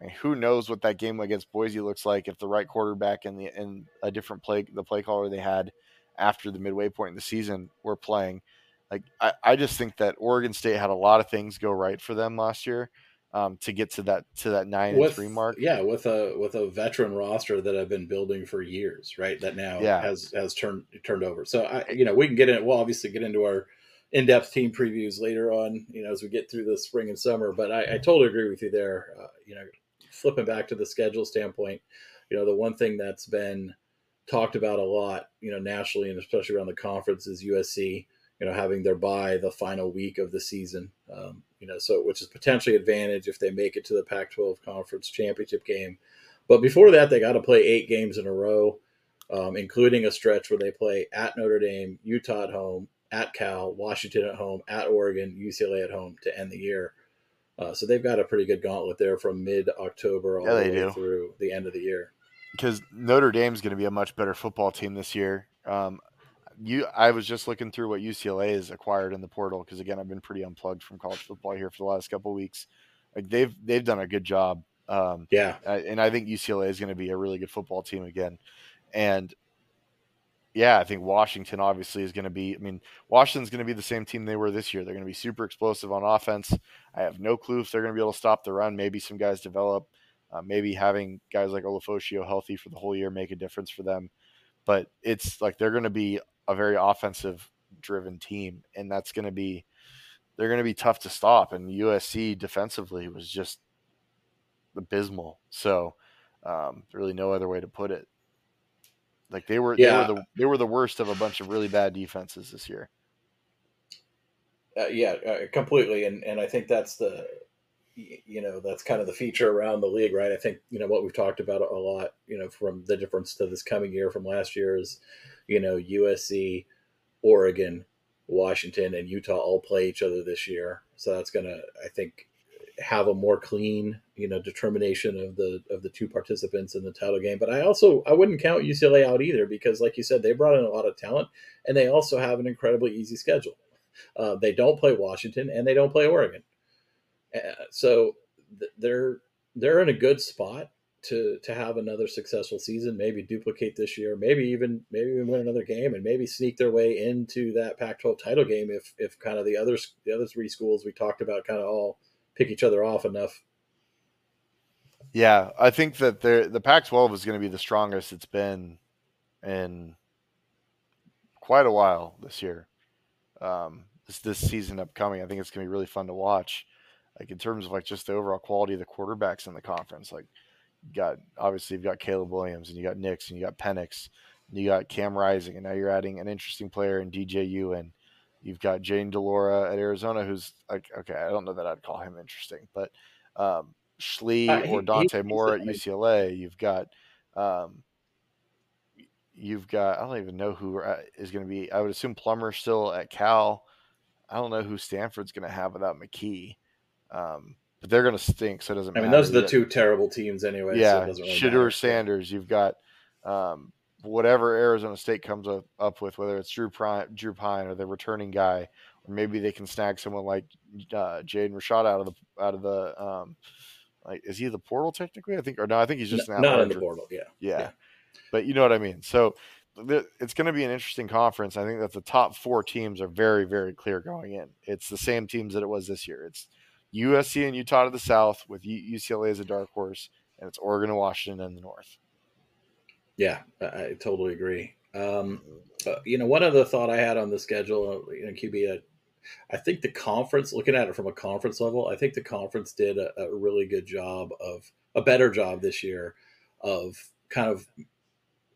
I mean, who knows what that game against Boise looks like if the right quarterback and the and a different play the play caller they had after the midway point in the season were playing like I, I just think that Oregon State had a lot of things go right for them last year um, to get to that to that nine with, and three mark. Yeah, with a with a veteran roster that I've been building for years, right? That now yeah. has has turned turned over. So I, you know, we can get in. We'll obviously get into our in depth team previews later on. You know, as we get through the spring and summer. But I, I totally agree with you there. Uh, you know, flipping back to the schedule standpoint, you know, the one thing that's been talked about a lot, you know, nationally and especially around the conference is USC you know, having their bye the final week of the season. Um, you know, so which is potentially advantage if they make it to the Pac-12 conference championship game. But before that, they got to play eight games in a row, um, including a stretch where they play at Notre Dame, Utah at home, at Cal, Washington at home, at Oregon, UCLA at home to end the year. Uh, so they've got a pretty good gauntlet there from mid October all yeah, the way do. through the end of the year. Because Notre Dame's going to be a much better football team this year. Um, you I was just looking through what UCLA has acquired in the portal because again I've been pretty unplugged from college football here for the last couple weeks. Like they've they've done a good job. Um, yeah, and I think UCLA is going to be a really good football team again. And yeah, I think Washington obviously is going to be. I mean, Washington's going to be the same team they were this year. They're going to be super explosive on offense. I have no clue if they're going to be able to stop the run. Maybe some guys develop. Uh, maybe having guys like Ulofoshio healthy for the whole year make a difference for them. But it's like they're going to be a very offensive driven team, and that's going to be they're going to be tough to stop. And USC defensively was just abysmal. So um, really no other way to put it. Like they were, yeah. they were the they were the worst of a bunch of really bad defenses this year. Uh, yeah, uh, completely, and and I think that's the you know that's kind of the feature around the league, right? I think you know what we've talked about a lot, you know, from the difference to this coming year from last year is you know, USC, Oregon, Washington, and Utah all play each other this year. So that's going to, I think, have a more clean, you know, determination of the of the two participants in the title game. But I also I wouldn't count UCLA out either because, like you said, they brought in a lot of talent, and they also have an incredibly easy schedule. Uh, they don't play Washington and they don't play Oregon, uh, so th- they're they're in a good spot to to have another successful season, maybe duplicate this year, maybe even maybe even win another game, and maybe sneak their way into that Pac-12 title game if if kind of the others the other three schools we talked about kind of all pick each other off enough. Yeah, I think that the the Pac-12 is going to be the strongest it's been in quite a while this year. Um, this this season upcoming, I think it's going to be really fun to watch. Like in terms of like just the overall quality of the quarterbacks in the conference, like got obviously you've got Caleb Williams and you got Nix and you got Penix and you got Cam Rising and now you're adding an interesting player in DJU and you've got Jayden de Laura at Arizona who's like okay I don't know that I'd call him interesting but um, Schlee uh, or Dante he, Moore at UCLA you've got um, you've got I don't even know who uh, going to be. I would assume Plummer still at Cal. I don't know who Stanford's going to have without McKee. Um, but they're going to stink, so it doesn't. Matter. I mean, those are the two terrible teams anyway. Yeah, so really Sanders. You've got um, whatever Arizona State comes up, up with, whether it's Drew Prime, Drew Pyne or the returning guy, or maybe they can snag someone like uh, Jaden Rashada out of the out of the um, like is he the portal technically? I think or no, I think he's just not, not in the portal. Yeah. yeah, yeah, but you know what I mean. So it's going to be an interesting conference. I think that the top four teams are very very clear going in. It's the same teams that it was this year. It's USC and Utah to the south, with UCLA as a dark horse, and it's Oregon and Washington in the north. Yeah, I totally agree. Um, uh, you know, one other thought I had on the schedule, you know, QB, uh, I think the conference, looking at it from a conference level, I think the conference did a, a really good job of a better job this year of kind of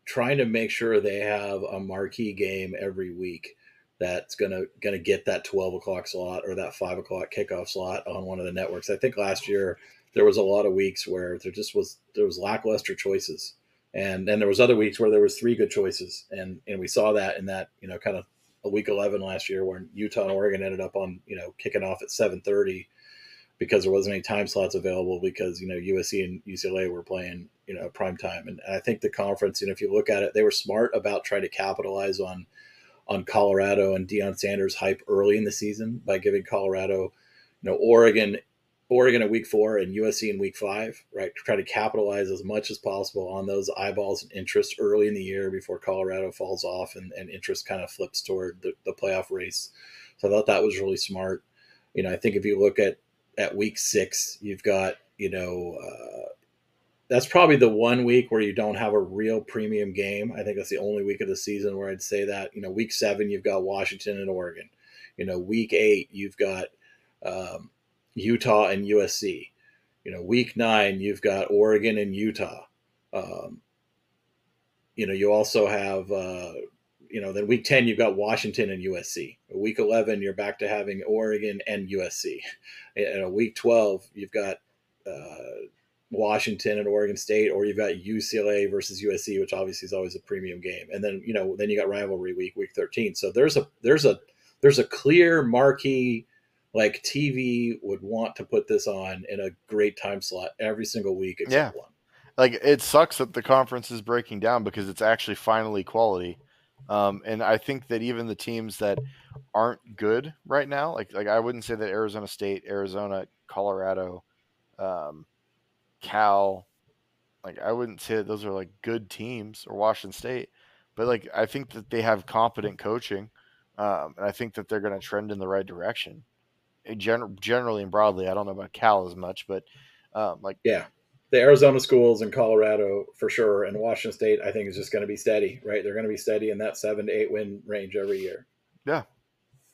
trying to make sure they have a marquee game every week that's gonna gonna get that twelve o'clock slot or that five o'clock kickoff slot on one of the networks. I think last year there was a lot of weeks where there just was there was lackluster choices. And then there was other weeks where there was three good choices, and and we saw that in that you know kind of a week eleven last year when Utah and Oregon ended up on you know kicking off at seven thirty because there wasn't any time slots available because you know USC and UCLA were playing you know prime time, and I think the conference you know if you look at it, they were smart about trying to capitalize on on Colorado and Deion Sanders hype early in the season by giving Colorado you know Oregon Oregon in week four and USC in week five, right? To try to capitalize as much as possible on those eyeballs and interest early in the year before Colorado falls off and, and interest kind of flips toward the, the playoff race. So I thought that was really smart. You know, I think if you look at at week six, you've got, you know, uh, that's probably the one week where you don't have a real premium game. I think that's the only week of the season where I'd say that. You know, week seven, you've got Washington and Oregon. You know, week eight, you've got um, Utah and USC. You know, week nine, you've got Oregon and Utah. Um, you know, you also have, uh, you know, then week 10, you've got Washington and USC. Week 11, you're back to having Oregon and USC. And week 12, you've got uh, Washington and Oregon State, or you've got UCLA versus USC, which obviously is always a premium game. And then, you know, then you got rivalry week, week 13. So there's a, there's a, there's a clear marquee like TV would want to put this on in a great time slot every single week except yeah. one. Like it sucks that the conference is breaking down because it's actually finally quality. Um, and I think that even the teams that aren't good right now, like like I wouldn't say that Arizona State, Arizona, Colorado, um, Cal, like I wouldn't say that those are like good teams or Washington State, but like I think that they have competent coaching, um, and I think that they're going to trend in the right direction gen- generally and broadly. I don't know about Cal as much, but um, like yeah, the Arizona schools in Colorado for sure, and Washington State, I think is just going to be steady. Right, they're going to be steady in that seven to eight win range every year. Yeah,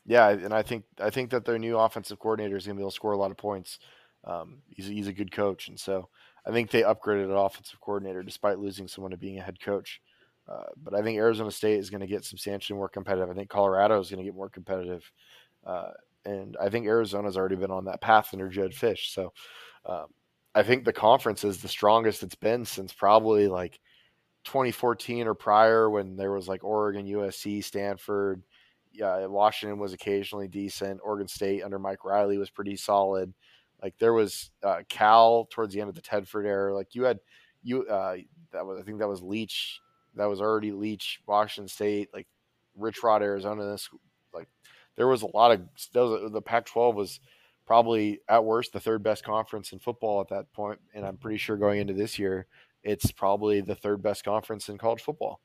yeah, and I think I think that their new offensive coordinator is going to be able to score a lot of points. Um, he's he's a good coach, and so I think they upgraded an offensive coordinator despite losing someone to being a head coach. Uh, but I think Arizona State is going to get substantially more competitive. I think Colorado is going to get more competitive. Uh, and I think Arizona's already been on that path under Jedd Fisch. So um, I think the conference is the strongest it's been since probably like 2014 or prior when there was like Oregon, USC, Stanford. Yeah, Washington was occasionally decent. Oregon State under Mike Riley was pretty solid. Like there was uh, Cal towards the end of the Tedford era. Like you had you uh, that was I think that was Leach. That was already Leach. Washington State like Rich Rod, Arizona. This like there was a lot of the Pac-12 was probably at worst the third best conference in football at that point, and I'm pretty sure going into this year, it's probably the third best conference in college football.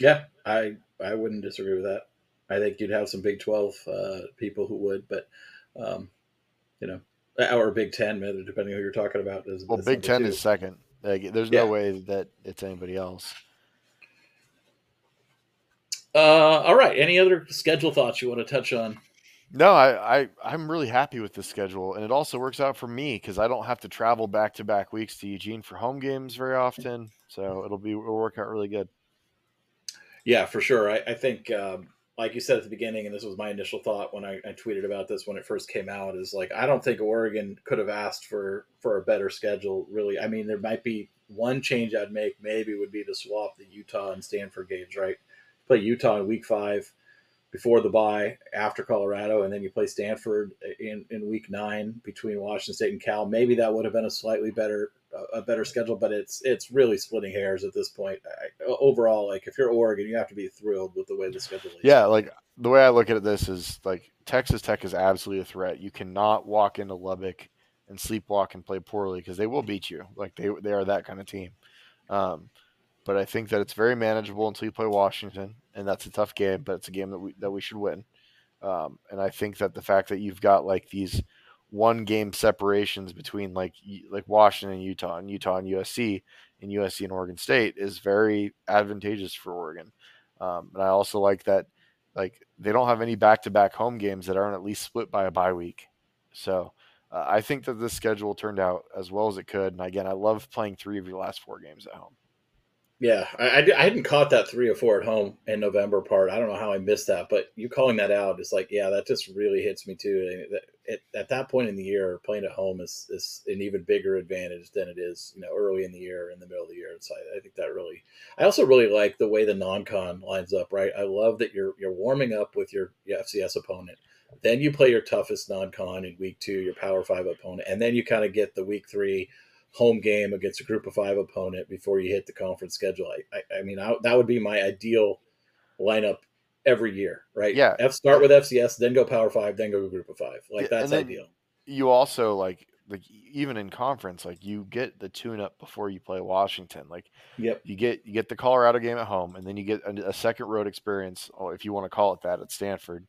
Yeah, I I wouldn't disagree with that. I think you'd have some Big Twelve uh, people who would, but um, you know, our Big Ten, depending who you're talking about. Is, well, is Big Ten two. is second. Like, there's yeah. no way that it's anybody else. Uh, all right. Any other schedule thoughts you want to touch on? No, I, I I'm really happy with the schedule, and it also works out for me because I don't have to travel back to back weeks to Eugene for home games very often. So it'll be it'll work out really good. Yeah, for sure. I, I think, um, like you said at the beginning, and this was my initial thought when I, I tweeted about this when it first came out, is like I don't think Oregon could have asked for for a better schedule. Really, I mean, there might be one change I'd make maybe would be to swap the Utah and Stanford games. Right, play Utah in Week Five before the bye after Colorado, and then you play Stanford in, in week nine between Washington State and Cal. Maybe that would have been a slightly better a better schedule, but it's it's really splitting hairs at this point. I, overall, like if you're Oregon, you have to be thrilled with the way the schedule is. Yeah, like the way I look at this is like Texas Tech is absolutely a threat. You cannot walk into Lubbock and sleepwalk and play poorly because they will beat you. Like they they are that kind of team. Um, but I think that it's very manageable until you play Washington, and that's a tough game, but it's a game that we that we should win. Um, and I think that the fact that you've got like these one game separations between like like Washington and Utah and Utah and USC and USC and Oregon State is very advantageous for Oregon. Um, and I also like that like they don't have any back to back home games that aren't at least split by a bye week. So uh, I think that this schedule turned out as well as it could. And again, I love playing three of your last four games at home. Yeah, I, I, hadn't caught that three or four at home in November part. I don't know how I missed that, but you calling that out is like, yeah, that just really hits me too. At, at that point in the year, playing at home is, is an even bigger advantage than it is, you know, early in the year, in the middle of the year. So I, I think that really, I also really like the way the non-con lines up. Right, I love that you're you're warming up with your, your FCS opponent, then you play your toughest non-con in week two, your Power Five opponent, and then you kind of get the week three home game against a group of five opponent before you hit the conference schedule. I, I, I mean, I, that would be my ideal lineup every year, right? Yeah. F start with FCS, then go Power Five, then go group of five. Like yeah, that's ideal. You also like like even in conference, like you get the tune up before you play Washington. Like, yep. you get you get the Colorado game at home, and then you get a, a second road experience, or if you want to call it that, at Stanford,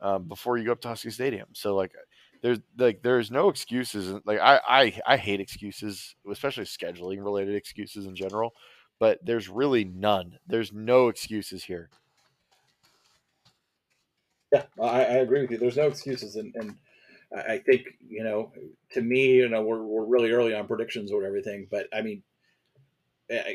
um, before you go up to Husky Stadium. So like there's like there's no excuses. Like I, I I hate excuses, especially scheduling related excuses in general. But there's really none. There's no excuses here. Yeah, I, I agree with you. There's no excuses, and, and I think you know, to me, you know, we're we're really early on predictions or everything. But I mean,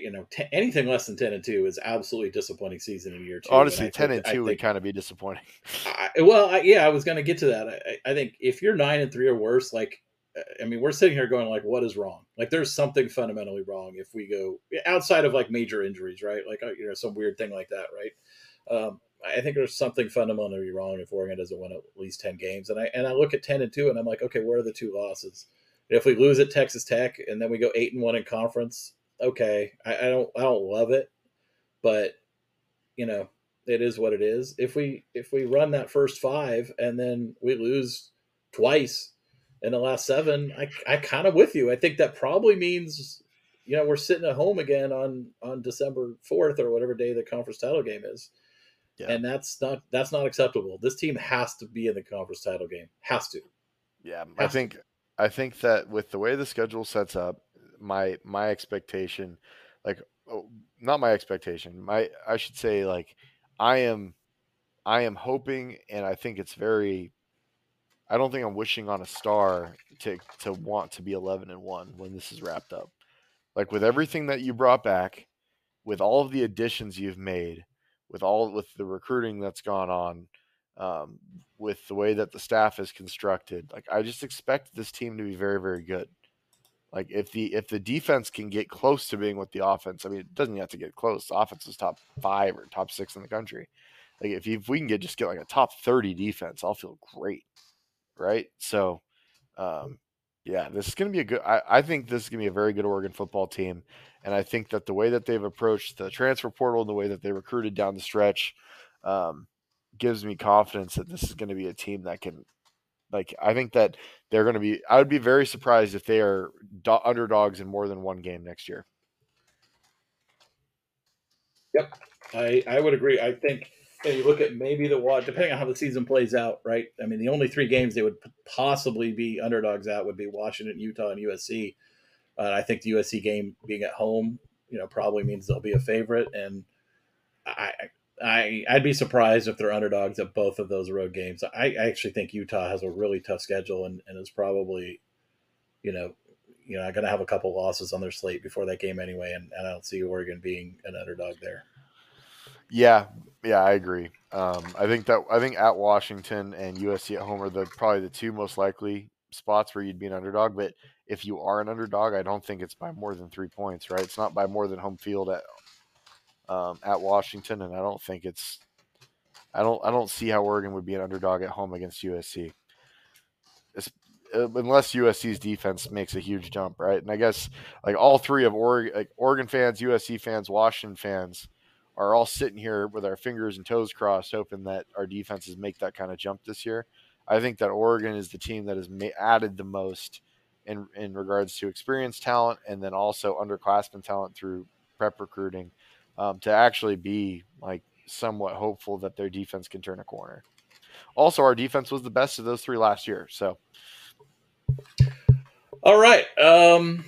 you know, t- anything less than ten and two is absolutely disappointing season in year two. Honestly, ten and two would kind of be disappointing. I, well, I, yeah, I was going to get to that. I, I, think if you're nine and three or worse, like, eh, I mean, we're sitting here going like, what is wrong? Like, there's something fundamentally wrong if we go outside of like major injuries, right? Like, uh, you know, some weird thing like that, right? Um, I think there's something fundamentally wrong if Oregon doesn't win at least ten games. And I and I look at ten and two, and I'm like, okay, where are the two losses? If we lose at Texas Tech and then we go eight and one in conference, okay. I, I don't I don't love it, but you know it is what it is. If we if we run that first five and then we lose twice in the last seven, I I kind of with you. I think that probably means you know we're sitting at home again on on December fourth or whatever day the conference title game is. Yeah. And that's not that's not acceptable. This team has to be in the conference title game. Has to. Yeah, has I think to. I think that with the way the schedule sets up, my my expectation, like oh, not my expectation, my I should say like I am I am hoping and I think it's very I don't think I'm wishing on a star to to want to be 11 and 1 when this is wrapped up. Like with everything that you brought back, with all of the additions you've made, with all with the recruiting that's gone on, um, with the way that the staff is constructed, like I just expect this team to be very very good. Like if the if the defense can get close to being with the offense, I mean, it doesn't have to get close. The offense is top five or top six in the country. Like if, if we can get just get like a top thirty defense, I'll feel great, right? So, um, yeah, this is going to be a good. I, I think this is going to be a very good Oregon football team, and I think that the way that they've approached the transfer portal and the way that they recruited down the stretch um, gives me confidence that this is going to be a team that can like I think that they're going to be. I would be very surprised if they are do- underdogs in more than one game next year. Yep, I I would agree. I think you, you look at maybe the what depending on how the season plays out, right? I mean, the only three games they would possibly be underdogs at would be Washington, Utah, and USC. Uh, I think the USC game being at home, you know, probably means they'll be a favorite, and I I I'd be surprised if they're underdogs at both of those road games. I, I actually think Utah has a really tough schedule and, and is probably, you know, you know, going to have a couple losses on their slate before that game anyway, and, and I don't see Oregon being an underdog there. Yeah, yeah, I agree. Um, I think that I think at Washington and USC at home are the probably the two most likely spots where you'd be an underdog, but if you are an underdog, I don't think it's by more than three points, right? It's not by more than home field at um, at Washington, and I don't think it's I don't I don't see how Oregon would be an underdog at home against USC. It's, uh, unless USC's defense makes a huge jump, right? And I guess like all three of Oregon, like Oregon fans, USC fans, Washington fans are all sitting here with our fingers and toes crossed, hoping that our defenses make that kind of jump this year. I think that Oregon is the team that has added the most in in regards to experience talent and then also underclassmen talent through prep recruiting um, to actually be like somewhat hopeful that their defense can turn a corner. Also, our defense was the best of those three last year. So, all right. Um,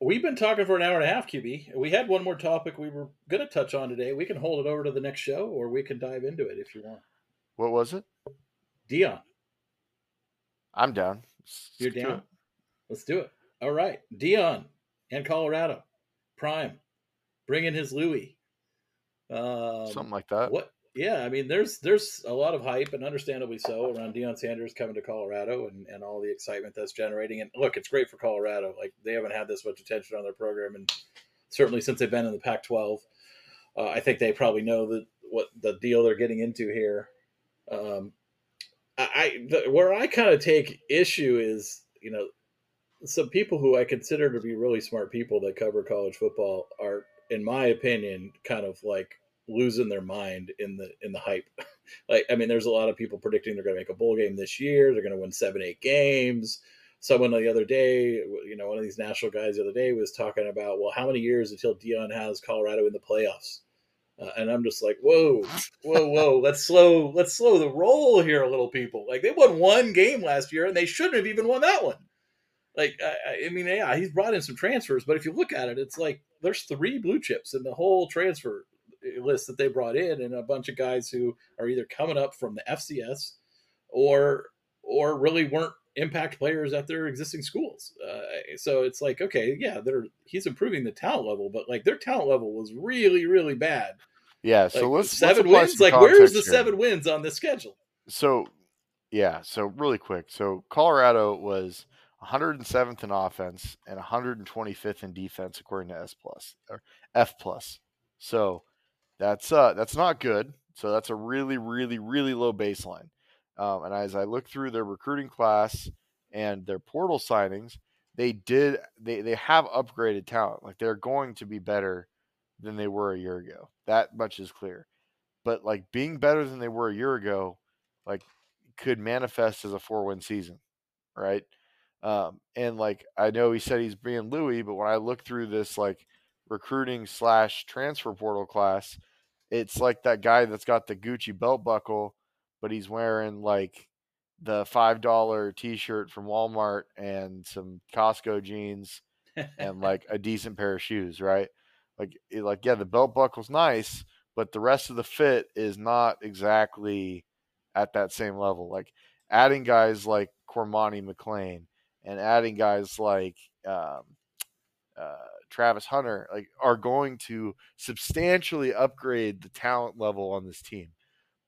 we've been talking for an hour and a half, QB. We had one more topic we were going to touch on today. We can hold it over to the next show, or we can dive into it if you want. What was it? Deion. I'm down. You're down. Let's do it. All right, Deion and Colorado, Prime, bringing his Louis. Um, Something like that. What? Yeah, I mean, there's there's a lot of hype, and understandably so, around Deion Sanders coming to Colorado and, and all the excitement that's generating. And look, it's great for Colorado. Like they haven't had this much attention on their program, and certainly since they've been in the Pac-12, uh, I think they probably know that what the deal they're getting into here. Um, I the, where I kind of take issue is you know some people who I consider to be really smart people that cover college football are, in my opinion, kind of like losing their mind in the in the hype. like I mean, there's a lot of people predicting they're going to make a bowl game this year. They're going to win seven, eight games. Someone the other day, you know, one of these national guys the other day was talking about, well, how many years until Deion has Colorado in the playoffs? Uh, and I'm just like, whoa, whoa, whoa, let's slow, let's slow the roll here little, people. Like they won one game last year, and they shouldn't have even won that one. Like, I, I mean, yeah, he's brought in some transfers, but if you look at it, it's like there's three blue chips in the whole transfer list that they brought in, and a bunch of guys who are either coming up from the FCS or or really weren't impact players at their existing schools. Uh, so it's like, okay, yeah, they're he's improving the talent level, but like their talent level was really, really bad. Yeah. So like, let's 7 let's wins. Like, where's the here. seven wins on the schedule? So, yeah. So really quick. So Colorado was 107th in offense and 125th in defense according to S plus or F plus. So that's uh that's not good. So that's a really, really, really low baseline. Um, and as I look through their recruiting class and their portal signings, they did they they have upgraded talent. Like they're going to be better than they were a year ago. That much is clear. But like being better than they were a year ago, like could manifest as a four win season, right? Um, and like I know he said he's being Louis, but when I look through this like recruiting slash transfer portal class, it's like that guy that's got the Gucci belt buckle but he's wearing like the five dollar T-shirt from Walmart and some Costco jeans and like a decent pair of shoes, right? Like, like yeah, the belt buckle's nice, but the rest of the fit is not exactly at that same level. Like adding guys like Cormani McClain and adding guys like um, uh, Travis Hunter, like are going to substantially upgrade the talent level on this team.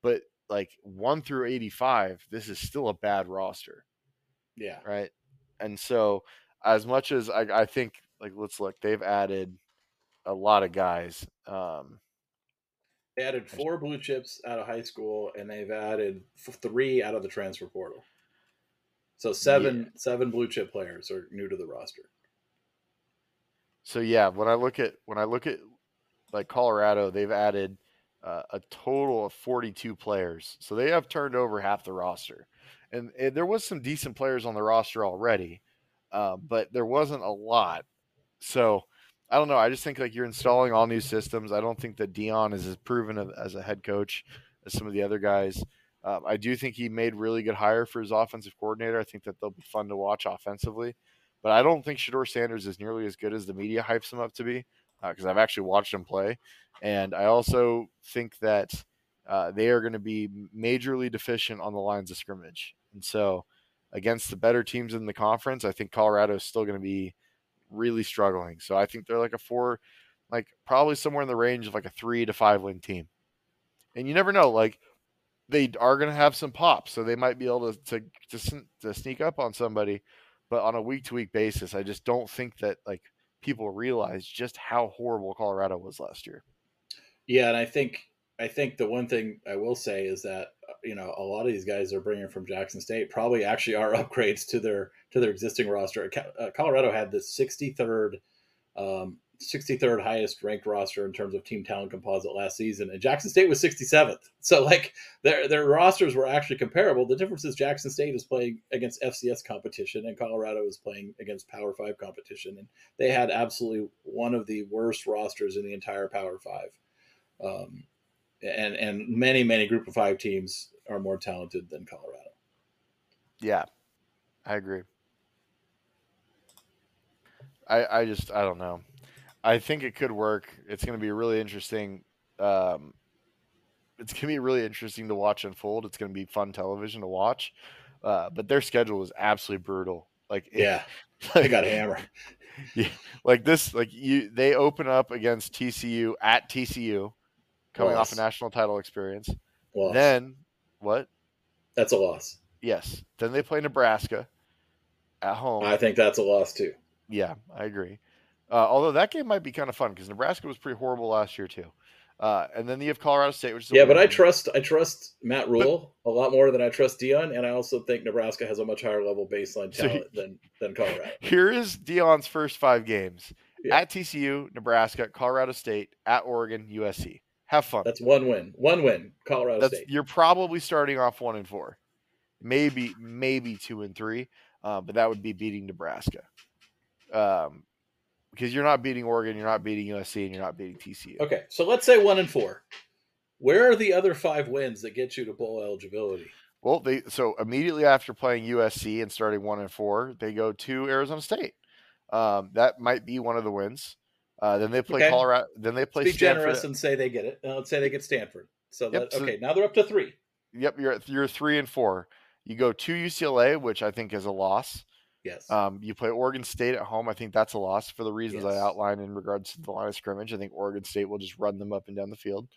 But like one through 85, this is still a bad roster. Yeah. Right. And so, as much as I, I think, like, let's look, they've added a lot of guys. Um, they added four blue chips out of high school, and they've added three out of the transfer portal. So seven yeah. seven blue chip players are new to the roster. So yeah, when I look at when I look at like Colorado, they've added uh, a total of 42 players. So they have turned over half the roster. And, and there was some decent players on the roster already, uh, but there wasn't a lot. So I don't know. I just think like you're installing all new systems. I don't think that Deion is as proven as a head coach as some of the other guys. Um, I do think he made really good hire for his offensive coordinator. I think that they'll be fun to watch offensively, but I don't think Shedeur Sanders is nearly as good as the media hypes him up to be because uh, I've actually watched him play. And I also think that uh, they are going to be majorly deficient on the lines of scrimmage. And so, against the better teams in the conference, I think Colorado is still going to be really struggling. So I think they're like a four, like probably somewhere in the range of like a three to five win team. And you never know. Like they are going to have some pops, so they might be able to, to to to sneak up on somebody. But on a week to week basis, I just don't think that like people realize just how horrible Colorado was last year. Yeah, and I think I think the one thing I will say is that uh, you know a lot of these guys are bringing from Jackson State probably actually are upgrades to their to their existing roster. Uh, Colorado had the 63rd um, 63rd highest ranked roster in terms of team talent composite last season, and Jackson State was 67th. So like their their rosters were actually comparable. The difference is Jackson State is playing against FCS competition, and Colorado is playing against Power Five competition, and they had absolutely one of the worst rosters in the entire Power Five. Um, and and many many Group of Five teams are more talented than Colorado. Yeah, I agree. I I just I don't know. I think it could work. It's going to be really interesting. Um, it's going to be really interesting to watch unfold. It's going to be fun television to watch. Uh, but their schedule is absolutely brutal. Like yeah, like, they got hammered. Yeah, like this. Like you, they open up against TCU at TCU, coming loss. off a national title experience. Loss. Then what? That's a loss. Yes. Then they play Nebraska at home. I think that's a loss too. Yeah, I agree. Uh, although that game might be kind of fun because Nebraska was pretty horrible last year too. Uh, and then you have Colorado State, which is yeah, but I trust I trust Matt Rhule but, a lot more than I trust Deion, and I also think Nebraska has a much higher level baseline talent so than than Colorado. Here is Deion's first five games: yeah. at TCU, Nebraska, Colorado State, at Oregon, USC. Have fun. That's one win. One win. Colorado That's, State. You're probably starting off one and four, maybe maybe two and three, uh, but that would be beating Nebraska. Um, because you're not beating Oregon, you're not beating USC, and you're not beating TCU. Okay, so let's say one and four. Where are the other five wins that get you to bowl eligibility? Well, they so immediately after playing USC and starting one and four, they go to Arizona State. Um, that might be one of the wins. Uh, then they play okay. Colorado. Then they play. Be Stanford. generous and say they get it. Uh, let's say they get Stanford. So, yep, that, so okay, now they're up to three. Yep, you're you're three and four. You go to UCLA, which I think is a loss. Yes. Um, you play Oregon State at home. I think that's a loss for the reasons yes. I outlined in regards to the line of scrimmage. I think Oregon State will just run them up and down the field.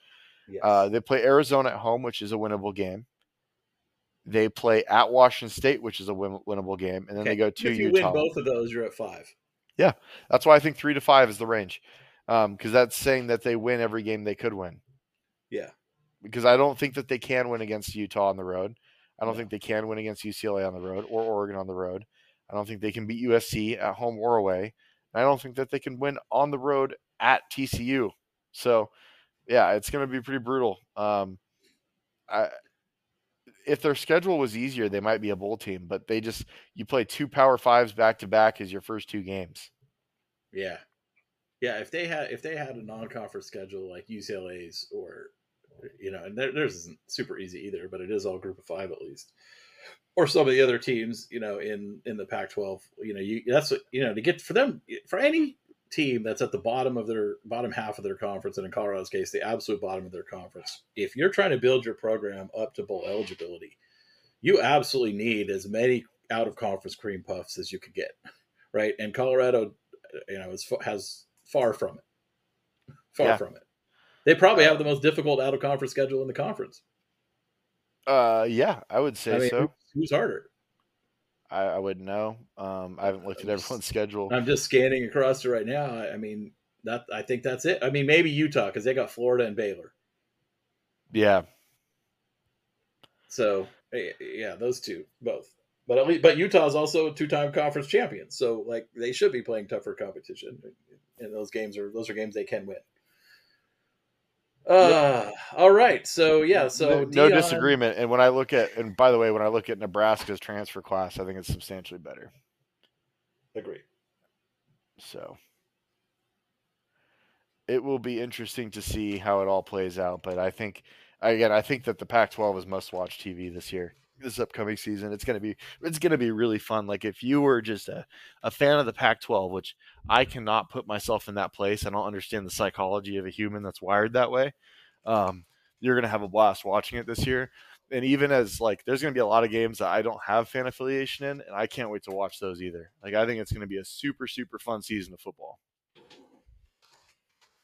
Yes. Uh, they play Arizona at home, which is a winnable game. They play at Washington State, which is a win- winnable game, and then okay. they go to if you Utah. win both of those, you're at five. Yeah, that's why I think three to five is the range, because um, that's saying that they win every game they could win. Yeah, because I don't think that they can win against Utah on the road. I don't think they can win against UCLA on the road or Oregon on the road. I don't think they can beat USC at home or away. I don't think that they can win on the road at TCU. So, yeah, it's going to be pretty brutal. Um, I, if their schedule was easier, they might be a bowl team, but they just you play two Power Fives back to back as your first two games. Yeah, yeah. If they had if they had a non-conference schedule like UCLA's or you know, and theirs isn't super easy either, but it is all Group of Five at least or some of the other teams, you know, in in the Pac-12, you know, you that's what, you know to get for them for any team that's at the bottom of their bottom half of their conference, and in Colorado's case, the absolute bottom of their conference. If you're trying to build your program up to bowl eligibility, you absolutely need as many out of conference cream puffs as you could get, right? And Colorado, you know, is, has far from it, far yeah. from it. They probably have the most difficult out of conference schedule in the conference. Uh, yeah, I would say I mean, so. Who's harder? I, I wouldn't know. Um, I haven't looked at everyone's schedule. I'm just scanning across it right now. I, I mean, that I think that's it. I mean, maybe Utah because they got Florida and Baylor. Yeah. So yeah, those two both. But at least, but Utah is also a two-time conference champion, so like they should be playing tougher competition. And those games are those are games they can win. Uh, all right. So yeah. So no, Deion... disagreement. And when I look at, and by the way, when I look at Nebraska's transfer class, I think it's substantially better. Agree. So it will be interesting to see how it all plays out. But I think, again, I think that the Pac-12 is must-watch TV this year this upcoming season. It's gonna be it's gonna be really fun. Like if you were just a, a fan of the Pac-12, which I cannot put myself in that place. I don't understand the psychology of a human that's wired that way. Um, you're gonna have a blast watching it this year. And even as like there's gonna be a lot of games that I don't have fan affiliation in, and I can't wait to watch those either. Like I think it's gonna be a super, super fun season of football.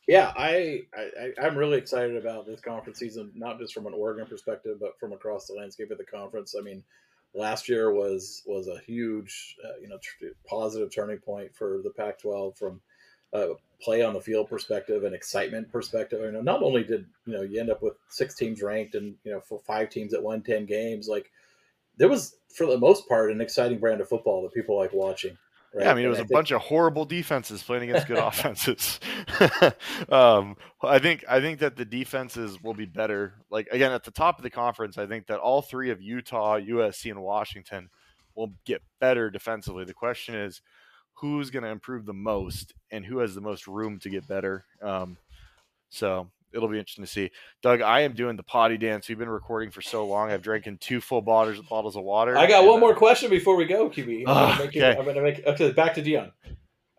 Yeah, I, I I'm really excited about this conference season, not just from an Oregon perspective, but from across the landscape of the conference. I mean, last year was was a huge, uh, you know, tr- positive turning point for the Pac-12 from uh, play on the field perspective and excitement perspective. You know, not only did you know you end up with six teams ranked and you know for five teams that won ten games, like there was for the most part an exciting brand of football that people like watching. Right? Yeah, I mean, it was a think... bunch of horrible defenses playing against good offenses. um, I think I think that the defenses will be better. Like again, at the top of the conference, I think that all three of Utah, USC, and Washington will get better defensively. The question is, who's going to improve the most and who has the most room to get better. Um, so it'll be interesting to see. Doug, I am doing the potty dance. We've been recording for so long. I've drinking two full bottles bottles of water. I got one more question before we go, QB. I'm gonna okay. Gonna make okay. Back to Deion.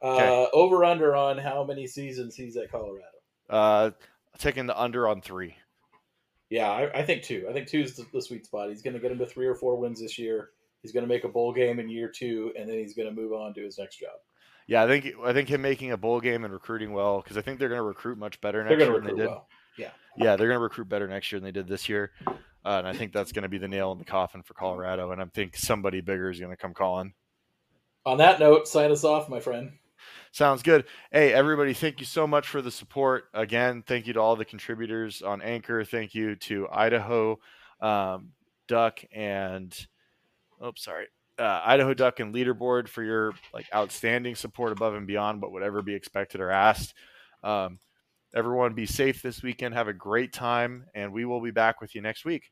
Uh, okay. Over under on how many seasons he's at Colorado? Uh, taking the under on three. Yeah, I, I think two. I think two is the, the sweet spot. He's going to get him to three or four wins this year. He's going to make a bowl game in year two, and then he's going to move on to his next job. Yeah, I think I think him making a bowl game and recruiting well because I think they're going to recruit much better next year than they did. Well. Yeah, yeah, they're going to recruit better next year than they did this year, uh, and I think that's going to be the nail in the coffin for Colorado. And I think somebody bigger is going to come calling. On that note, sign us off, my friend. Sounds good. Hey, everybody, thank you so much for the support. Again, thank you to all the contributors on Anchor. Thank you to Idaho um, Duck and oh, sorry, uh, Idaho Duck and Leaderboard for your like outstanding support above and beyond what would ever be expected or asked. Um, everyone, be safe this weekend. Have a great time, and we will be back with you next week.